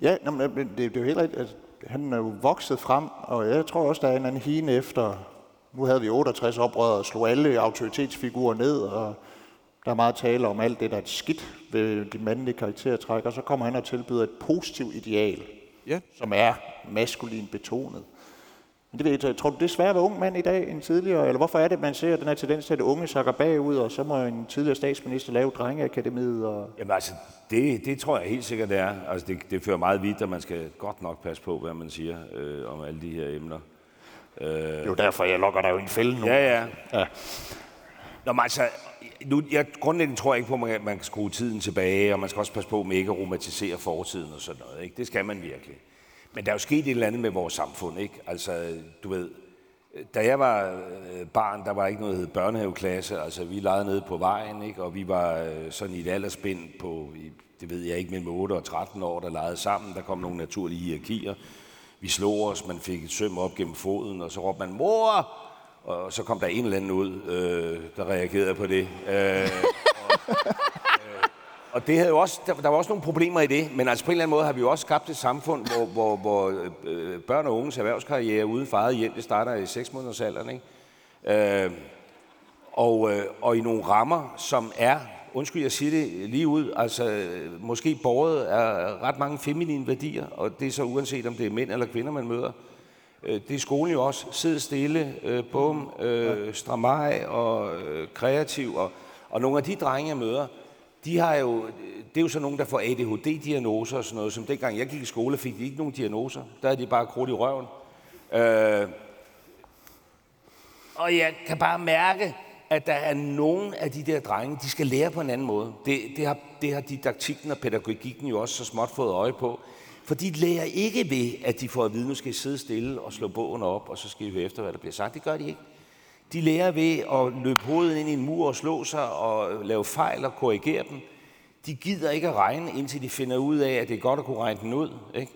Ja, men det, det er jo helt rigtigt. Altså, han er jo vokset frem, og jeg tror også, der er en anden hine efter, nu havde vi 68 oprør og slog alle autoritetsfigurer ned, og der er meget tale om alt det, der er skidt ved de mandlige karaktertræk, og så kommer han og tilbyder et positivt ideal, ja. som er maskulin betonet. Men det ved jeg, tror du, det er svært at være ung mand i dag end tidligere? Eller hvorfor er det, at man ser den her tendens til, at unge sakker bagud, og så må en tidligere statsminister lave drengeakademiet? Og... Jamen altså, det, det tror jeg helt sikkert, det er. Altså, det, det fører meget vidt, at man skal godt nok passe på, hvad man siger øh, om alle de her emner. Øh... Det er jo derfor, jeg lokker dig jo i en fælde nu. Ja, ja. ja. Nå, men altså, nu, jeg grundlæggende tror jeg ikke på, at man, man kan skrue tiden tilbage, og man skal også passe på med ikke at romantisere fortiden og sådan noget. Ikke? Det skal man virkelig. Men der er jo sket et eller andet med vores samfund, ikke? Altså, du ved, da jeg var øh, barn, der var ikke noget, der hed børnehaveklasse. Altså, vi legede nede på vejen, ikke? Og vi var øh, sådan i et aldersspind på, det ved jeg ikke, mellem 8 og 13 år, der legede sammen. Der kom nogle naturlige hierarkier. Vi slog os, man fik et søm op gennem foden, og så råbte man, mor! Og så kom der en eller anden ud, øh, der reagerede på det. Øh, og, og det havde jo også, der, der var også nogle problemer i det, men altså på en eller anden måde har vi jo også skabt et samfund, hvor, hvor, hvor øh, børn og unges erhvervskarriere uden faret hjem, det starter i 6 måneders alderen, ikke? Øh, og, øh, og i nogle rammer, som er, undskyld jeg siger det lige ud, altså øh, måske borget er ret mange feminine værdier, og det er så uanset om det er mænd eller kvinder, man møder. Øh, det er skolen jo også. Sid stille, øh, bum, øh, stramaj og øh, kreativ. Og, og nogle af de drenge, jeg møder, de har jo, det er jo så nogen, der får ADHD-diagnoser og sådan noget, som dengang jeg gik i skole, fik de ikke nogen diagnoser. Der er de bare krudt i røven. Øh, og jeg kan bare mærke, at der er nogen af de der drenge, de skal lære på en anden måde. Det, det, har, det har didaktikken og pædagogikken jo også så småt fået øje på. For de lærer ikke ved, at de får at vide, nu skal I sidde stille og slå bogen op, og så skal I høre efter, hvad der bliver sagt. Det gør de ikke. De lærer ved at løbe hovedet ind i en mur og slå sig og lave fejl og korrigere dem. De gider ikke at regne, indtil de finder ud af, at det er godt at kunne regne den ud. Ikke?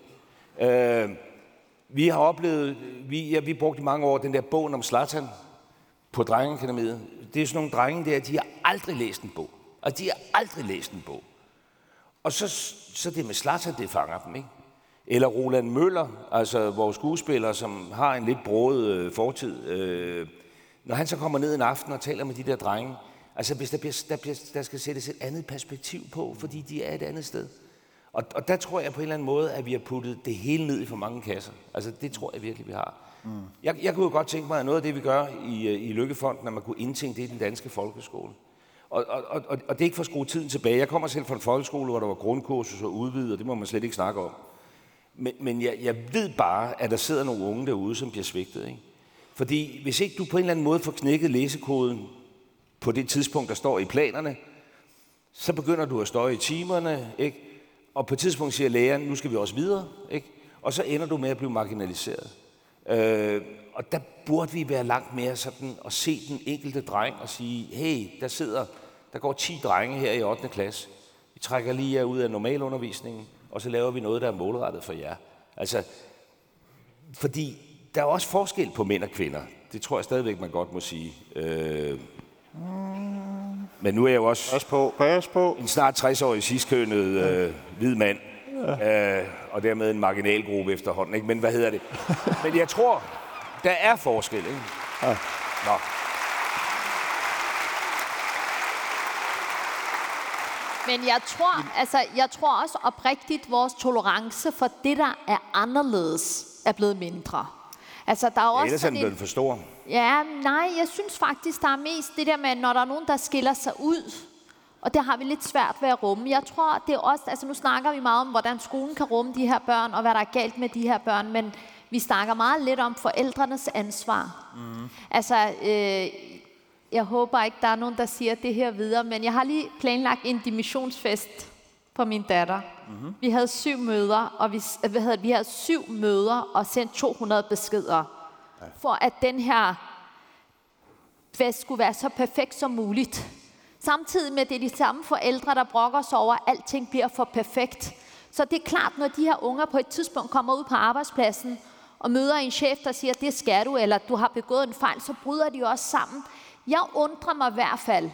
Øh, vi har oplevet, vi, ja, vi brugte i mange år den der bog om Slatan på Drengeakademiet. Det er sådan nogle drenge der, de har aldrig læst en bog. Og de har aldrig læst en bog. Og så, så det med Slatan, det fanger dem, ikke? Eller Roland Møller, altså vores skuespiller, som har en lidt broet øh, fortid. Øh, når han så kommer ned en aften og taler med de der drenge, altså hvis der, bliver, der, bliver, der skal sættes et andet perspektiv på, fordi de er et andet sted. Og, og der tror jeg på en eller anden måde, at vi har puttet det hele ned i for mange kasser. Altså det tror jeg virkelig, vi har. Mm. Jeg, jeg kunne jo godt tænke mig, at noget af det, vi gør i, i Lykkefonden, at man kunne indtænke det i den danske folkeskole. Og, og, og, og det er ikke for at skrue tiden tilbage. Jeg kommer selv fra en folkeskole, hvor der var grundkursus og udvidet, og det må man slet ikke snakke om. Men, men jeg, jeg ved bare, at der sidder nogle unge derude, som bliver svigtet. Ikke? Fordi hvis ikke du på en eller anden måde får knækket læsekoden på det tidspunkt, der står i planerne, så begynder du at støje i timerne, ikke? og på et tidspunkt siger læreren, nu skal vi også videre, ikke? og så ender du med at blive marginaliseret. Øh, og der burde vi være langt mere sådan at se den enkelte dreng og sige, hey, der sidder, der går 10 drenge her i 8. klasse. Vi trækker lige jer ud af normalundervisningen, og så laver vi noget, der er målrettet for jer. Altså, fordi der er også forskel på mænd og kvinder. Det tror jeg stadigvæk, man godt må sige. Øh, men nu er jeg jo også pas på, pas på. en snart 60-årig sidstkønnet øh, hvid mand, øh, og dermed en marginalgruppe efterhånden. Ikke? Men hvad hedder det? Men jeg tror, der er forskel. Ikke? Ja. Nå. Men jeg tror, altså, jeg tror også oprigtigt, vores tolerance for det, der er anderledes, er blevet mindre. Altså, der er også Ellers er den blevet for stor. Ja, nej, jeg synes faktisk, der er mest det der med, når der er nogen, der skiller sig ud. Og det har vi lidt svært ved at rumme. Jeg tror, det er også, altså nu snakker vi meget om, hvordan skolen kan rumme de her børn, og hvad der er galt med de her børn, men vi snakker meget lidt om forældrenes ansvar. Mm. Altså, øh, jeg håber ikke, der er nogen, der siger det her videre, men jeg har lige planlagt en dimissionsfest for min datter. Mm-hmm. Vi havde syv møder, og vi, hvad hedder, vi havde syv møder og sendt 200 beskeder, ja. for at den her fest skulle være så perfekt som muligt. Samtidig med, at det er de samme forældre, der brokker sig over, at alting bliver for perfekt. Så det er klart, når de her unger på et tidspunkt kommer ud på arbejdspladsen og møder en chef, der siger, det skal du, eller du har begået en fejl, så bryder de også sammen. Jeg undrer mig i hvert fald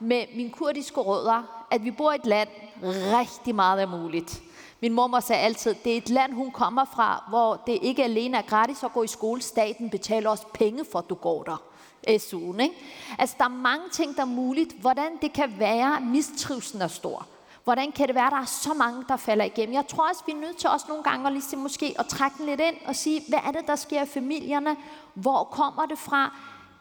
med mine kurdiske rødder, at vi bor i et land, rigtig meget er muligt. Min mor sagde altid, det er et land, hun kommer fra, hvor det ikke alene er gratis at gå i skole. Staten betaler også penge for, at du går der. SU'en, ikke? Altså, der er mange ting, der er muligt. Hvordan det kan være, at mistrivelsen er stor. Hvordan kan det være, at der er så mange, der falder igennem? Jeg tror også, vi er nødt til også nogle gange at, ligesom måske at trække den lidt ind og sige, hvad er det, der sker i familierne? Hvor kommer det fra?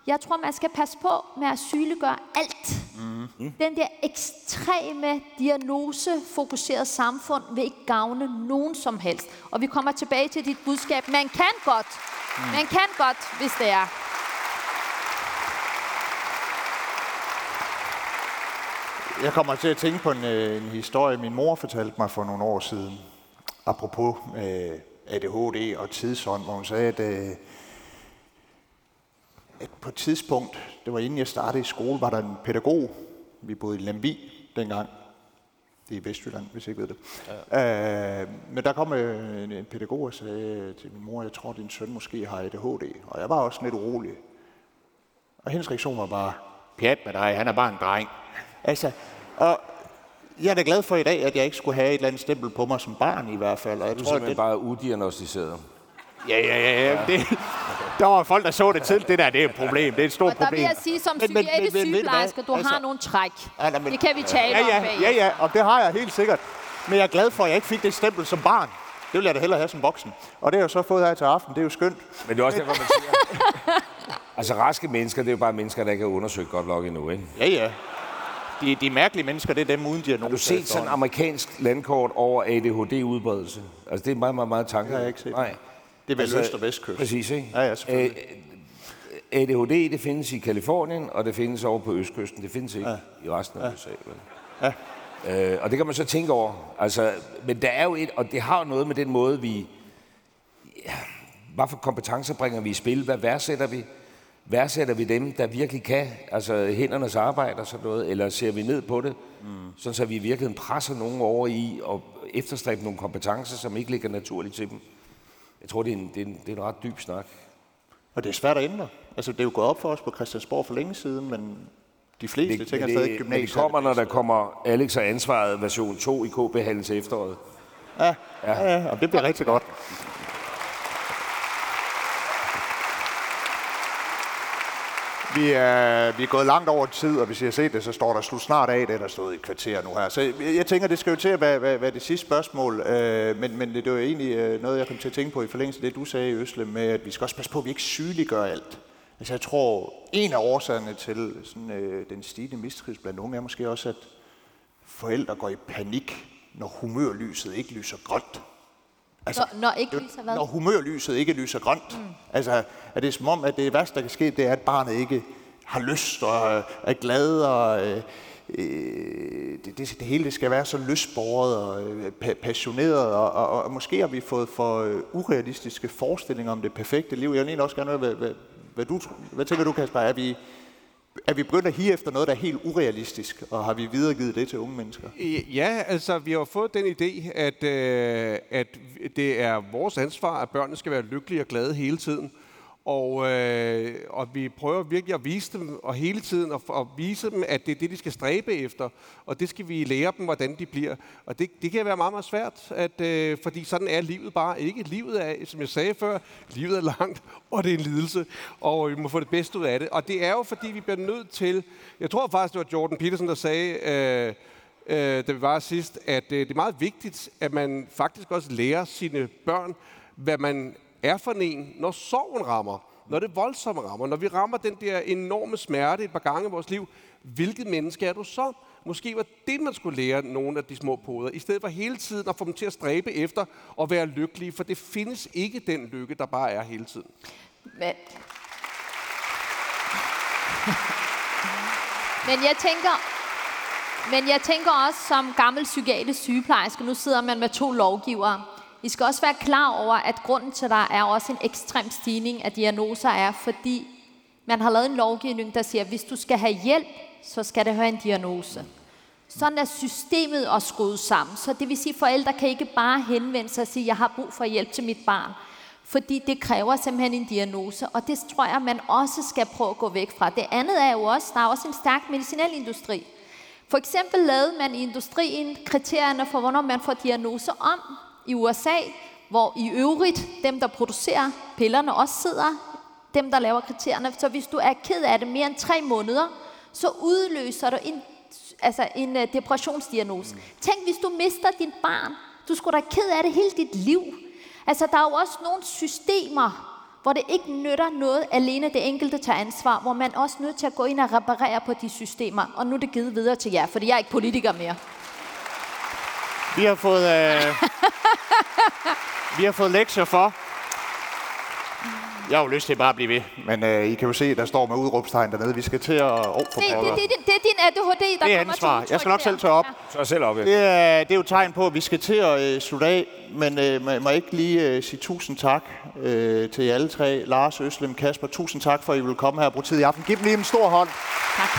Jeg tror, man skal passe på med at sygeliggøre alt. Mm. Den der ekstreme diagnosefokuserede samfund vil ikke gavne nogen som helst. Og vi kommer tilbage til dit budskab. Man kan godt. Mm. Man kan godt, hvis det er. Jeg kommer til at tænke på en, øh, en historie, min mor fortalte mig for nogle år siden, apropos øh, ADHD og tidsånd, hvor hun sagde, at, øh, at på et tidspunkt, det var inden jeg startede i skole, var der en pædagog, vi boede i Lemvi dengang, det er i Vestjylland, hvis jeg ikke ved det. Ja. Øh, men der kom øh, en, en pædagog og sagde til min mor, jeg tror, din søn måske har ADHD. Og jeg var også lidt urolig. Og hendes reaktion var bare, pjat med dig, han er bare en dreng. Altså, og jeg er da glad for i dag, at jeg ikke skulle have et eller andet stempel på mig som barn i hvert fald. Og jeg du tror, simpelthen det... bare udiagnostiseret. Ja, ja, ja. ja. Det, der var folk, der så det til. Det der, det er et problem. Det er et stort problem. Og der vil jeg sige, som psykiatrisk sygeplejerske, du altså, har nogle træk. Ja, men, det kan vi tale ja, ja, om bag. Ja, ja, og det har jeg helt sikkert. Men jeg er glad for, at jeg ikke fik det stempel som barn. Det ville jeg da hellere have som voksen. Og det har jeg så fået her til aften. Det er jo skønt. Men det er også derfor, man siger... altså raske mennesker, det er jo bare mennesker, der ikke har undersøgt godt nok endnu, ikke? Ja, ja de, de mærkelige mennesker, det er dem uden diagnose. Har du set sådan et amerikansk landkort over ADHD-udbredelse? Altså, det er meget, meget, meget tanke. Det har jeg ikke set. Nej. Det er vel altså, øst og vestkyst. Præcis, ikke? Ja, ja, selvfølgelig. ADHD, det findes i Kalifornien, og det findes over på østkysten. Det findes ikke ja. i resten af ja. USA. Vel? Ja. Øh, og det kan man så tænke over. Altså, men der er jo et, og det har jo noget med den måde, vi... Ja, hvad for kompetencer bringer vi i spil? Hvad værdsætter vi? Værdsætter vi dem, der virkelig kan, altså hændernes arbejde og sådan noget, eller ser vi ned på det, mm. sådan så vi i virkeligheden presser nogen over i og efterstræbe nogle kompetencer, som ikke ligger naturligt til dem? Jeg tror, det er en, det er en, det er en ret dyb snak. Og det er svært at ændre. Altså, det er jo gået op for os på Christiansborg for længe siden, men de fleste det, tænker stadig gymnasiet. Men det kommer, når der kommer Alex og ansvaret version 2 i KB til efteråret. Ja, ja. ja, ja og det bliver rigtig godt. Vi er, vi er gået langt over tid, og hvis I har set det, så står der slut snart af, det der stået i et kvarter nu her. Så jeg, jeg tænker, det skal jo til at være, være, være det sidste spørgsmål, øh, men, men det, det var egentlig øh, noget, jeg kom til at tænke på i forlængelse af det, du sagde, Øsle, med at vi skal også passe på, at vi ikke sygeliggør alt. Altså jeg tror, en af årsagerne til sådan, øh, den stigende mistrivsel blandt unge er måske også, at forældre går i panik, når humørlyset ikke lyser grønt. Altså, når, når ikke lyser hvad? Når humørlyset ikke lyser grønt. Mm. Altså, er det som om, at det værste, der kan ske, det er, at barnet ikke har lyst og er glad og... Øh, øh, det, det, det hele det skal være så lystborget og øh, passioneret, og, og, og måske har vi fået for øh, urealistiske forestillinger om det perfekte liv. Jeg vil egentlig også gerne høre, hvad, hvad, hvad, du, hvad tænker du, Kasper? Er vi, er vi begyndt at hige efter noget, der er helt urealistisk, og har vi videregivet det til unge mennesker? Ja, altså vi har fået den idé, at, øh, at det er vores ansvar, at børnene skal være lykkelige og glade hele tiden. Og, øh, og vi prøver virkelig at vise dem, og hele tiden at, at vise dem, at det er det, de skal stræbe efter. Og det skal vi lære dem, hvordan de bliver. Og det, det kan være meget, meget svært, at, øh, fordi sådan er livet bare ikke. Livet er, som jeg sagde før, livet er langt, og det er en lidelse. Og vi må få det bedste ud af det. Og det er jo, fordi vi bliver nødt til... Jeg tror faktisk, det var Jordan Peterson, der sagde... Øh, øh, da vi var sidst, at øh, det er meget vigtigt, at man faktisk også lærer sine børn, hvad man er for en, når sorgen rammer, når det voldsomme rammer, når vi rammer den der enorme smerte et par gange i vores liv, hvilket menneske er du så? Måske var det, man skulle lære nogle af de små poder, i stedet for hele tiden at få dem til at stræbe efter og være lykkelige, for det findes ikke den lykke, der bare er hele tiden. Men, men jeg tænker, men jeg tænker også som gammel psykiatrisk sygeplejerske, nu sidder man med to lovgivere. I skal også være klar over, at grunden til, at der er også en ekstrem stigning af diagnoser, er, fordi man har lavet en lovgivning, der siger, at hvis du skal have hjælp, så skal det have en diagnose. Sådan er systemet også skruet sammen. Så det vil sige, at forældre kan ikke bare henvende sig og sige, at jeg har brug for hjælp til mit barn. Fordi det kræver simpelthen en diagnose, og det tror jeg, man også skal prøve at gå væk fra. Det andet er jo også, der er også en stærk medicinalindustri. For eksempel lavede man i industrien kriterierne for, hvornår man får diagnose om i USA, hvor i øvrigt dem, der producerer pillerne, også sidder, dem, der laver kriterierne. Så hvis du er ked af det mere end tre måneder, så udløser du en, altså en uh, depressionsdiagnose. Mm. Tænk, hvis du mister dit barn. Du skulle da ked af det hele dit liv. Altså, der er jo også nogle systemer, hvor det ikke nytter noget alene det enkelte tager ansvar, hvor man også er nødt til at gå ind og reparere på de systemer. Og nu er det givet videre til jer, fordi jeg er ikke politiker mere. Vi har fået, øh, vi har fået lektier for. Jeg har jo lyst til bare at blive ved, men øh, I kan jo se, der står med udråbstegn dernede. Vi skal til at... Oh, det, det, det, det, det er din ADHD, der det er kommer ansvar. til Jeg skal nok selv tage op. Ja. Så selv op, ja. Det er, det er jo et tegn på, at vi skal til at øh, slutte af, men øh, må, må jeg ikke lige øh, sige tusind tak øh, til jer alle tre. Lars, Øslem, Kasper, tusind tak for, at I vil komme her og bruge tid i aften. Giv dem lige en stor hånd. Tak.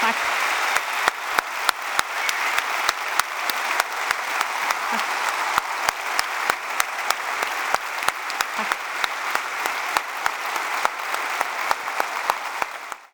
Tak.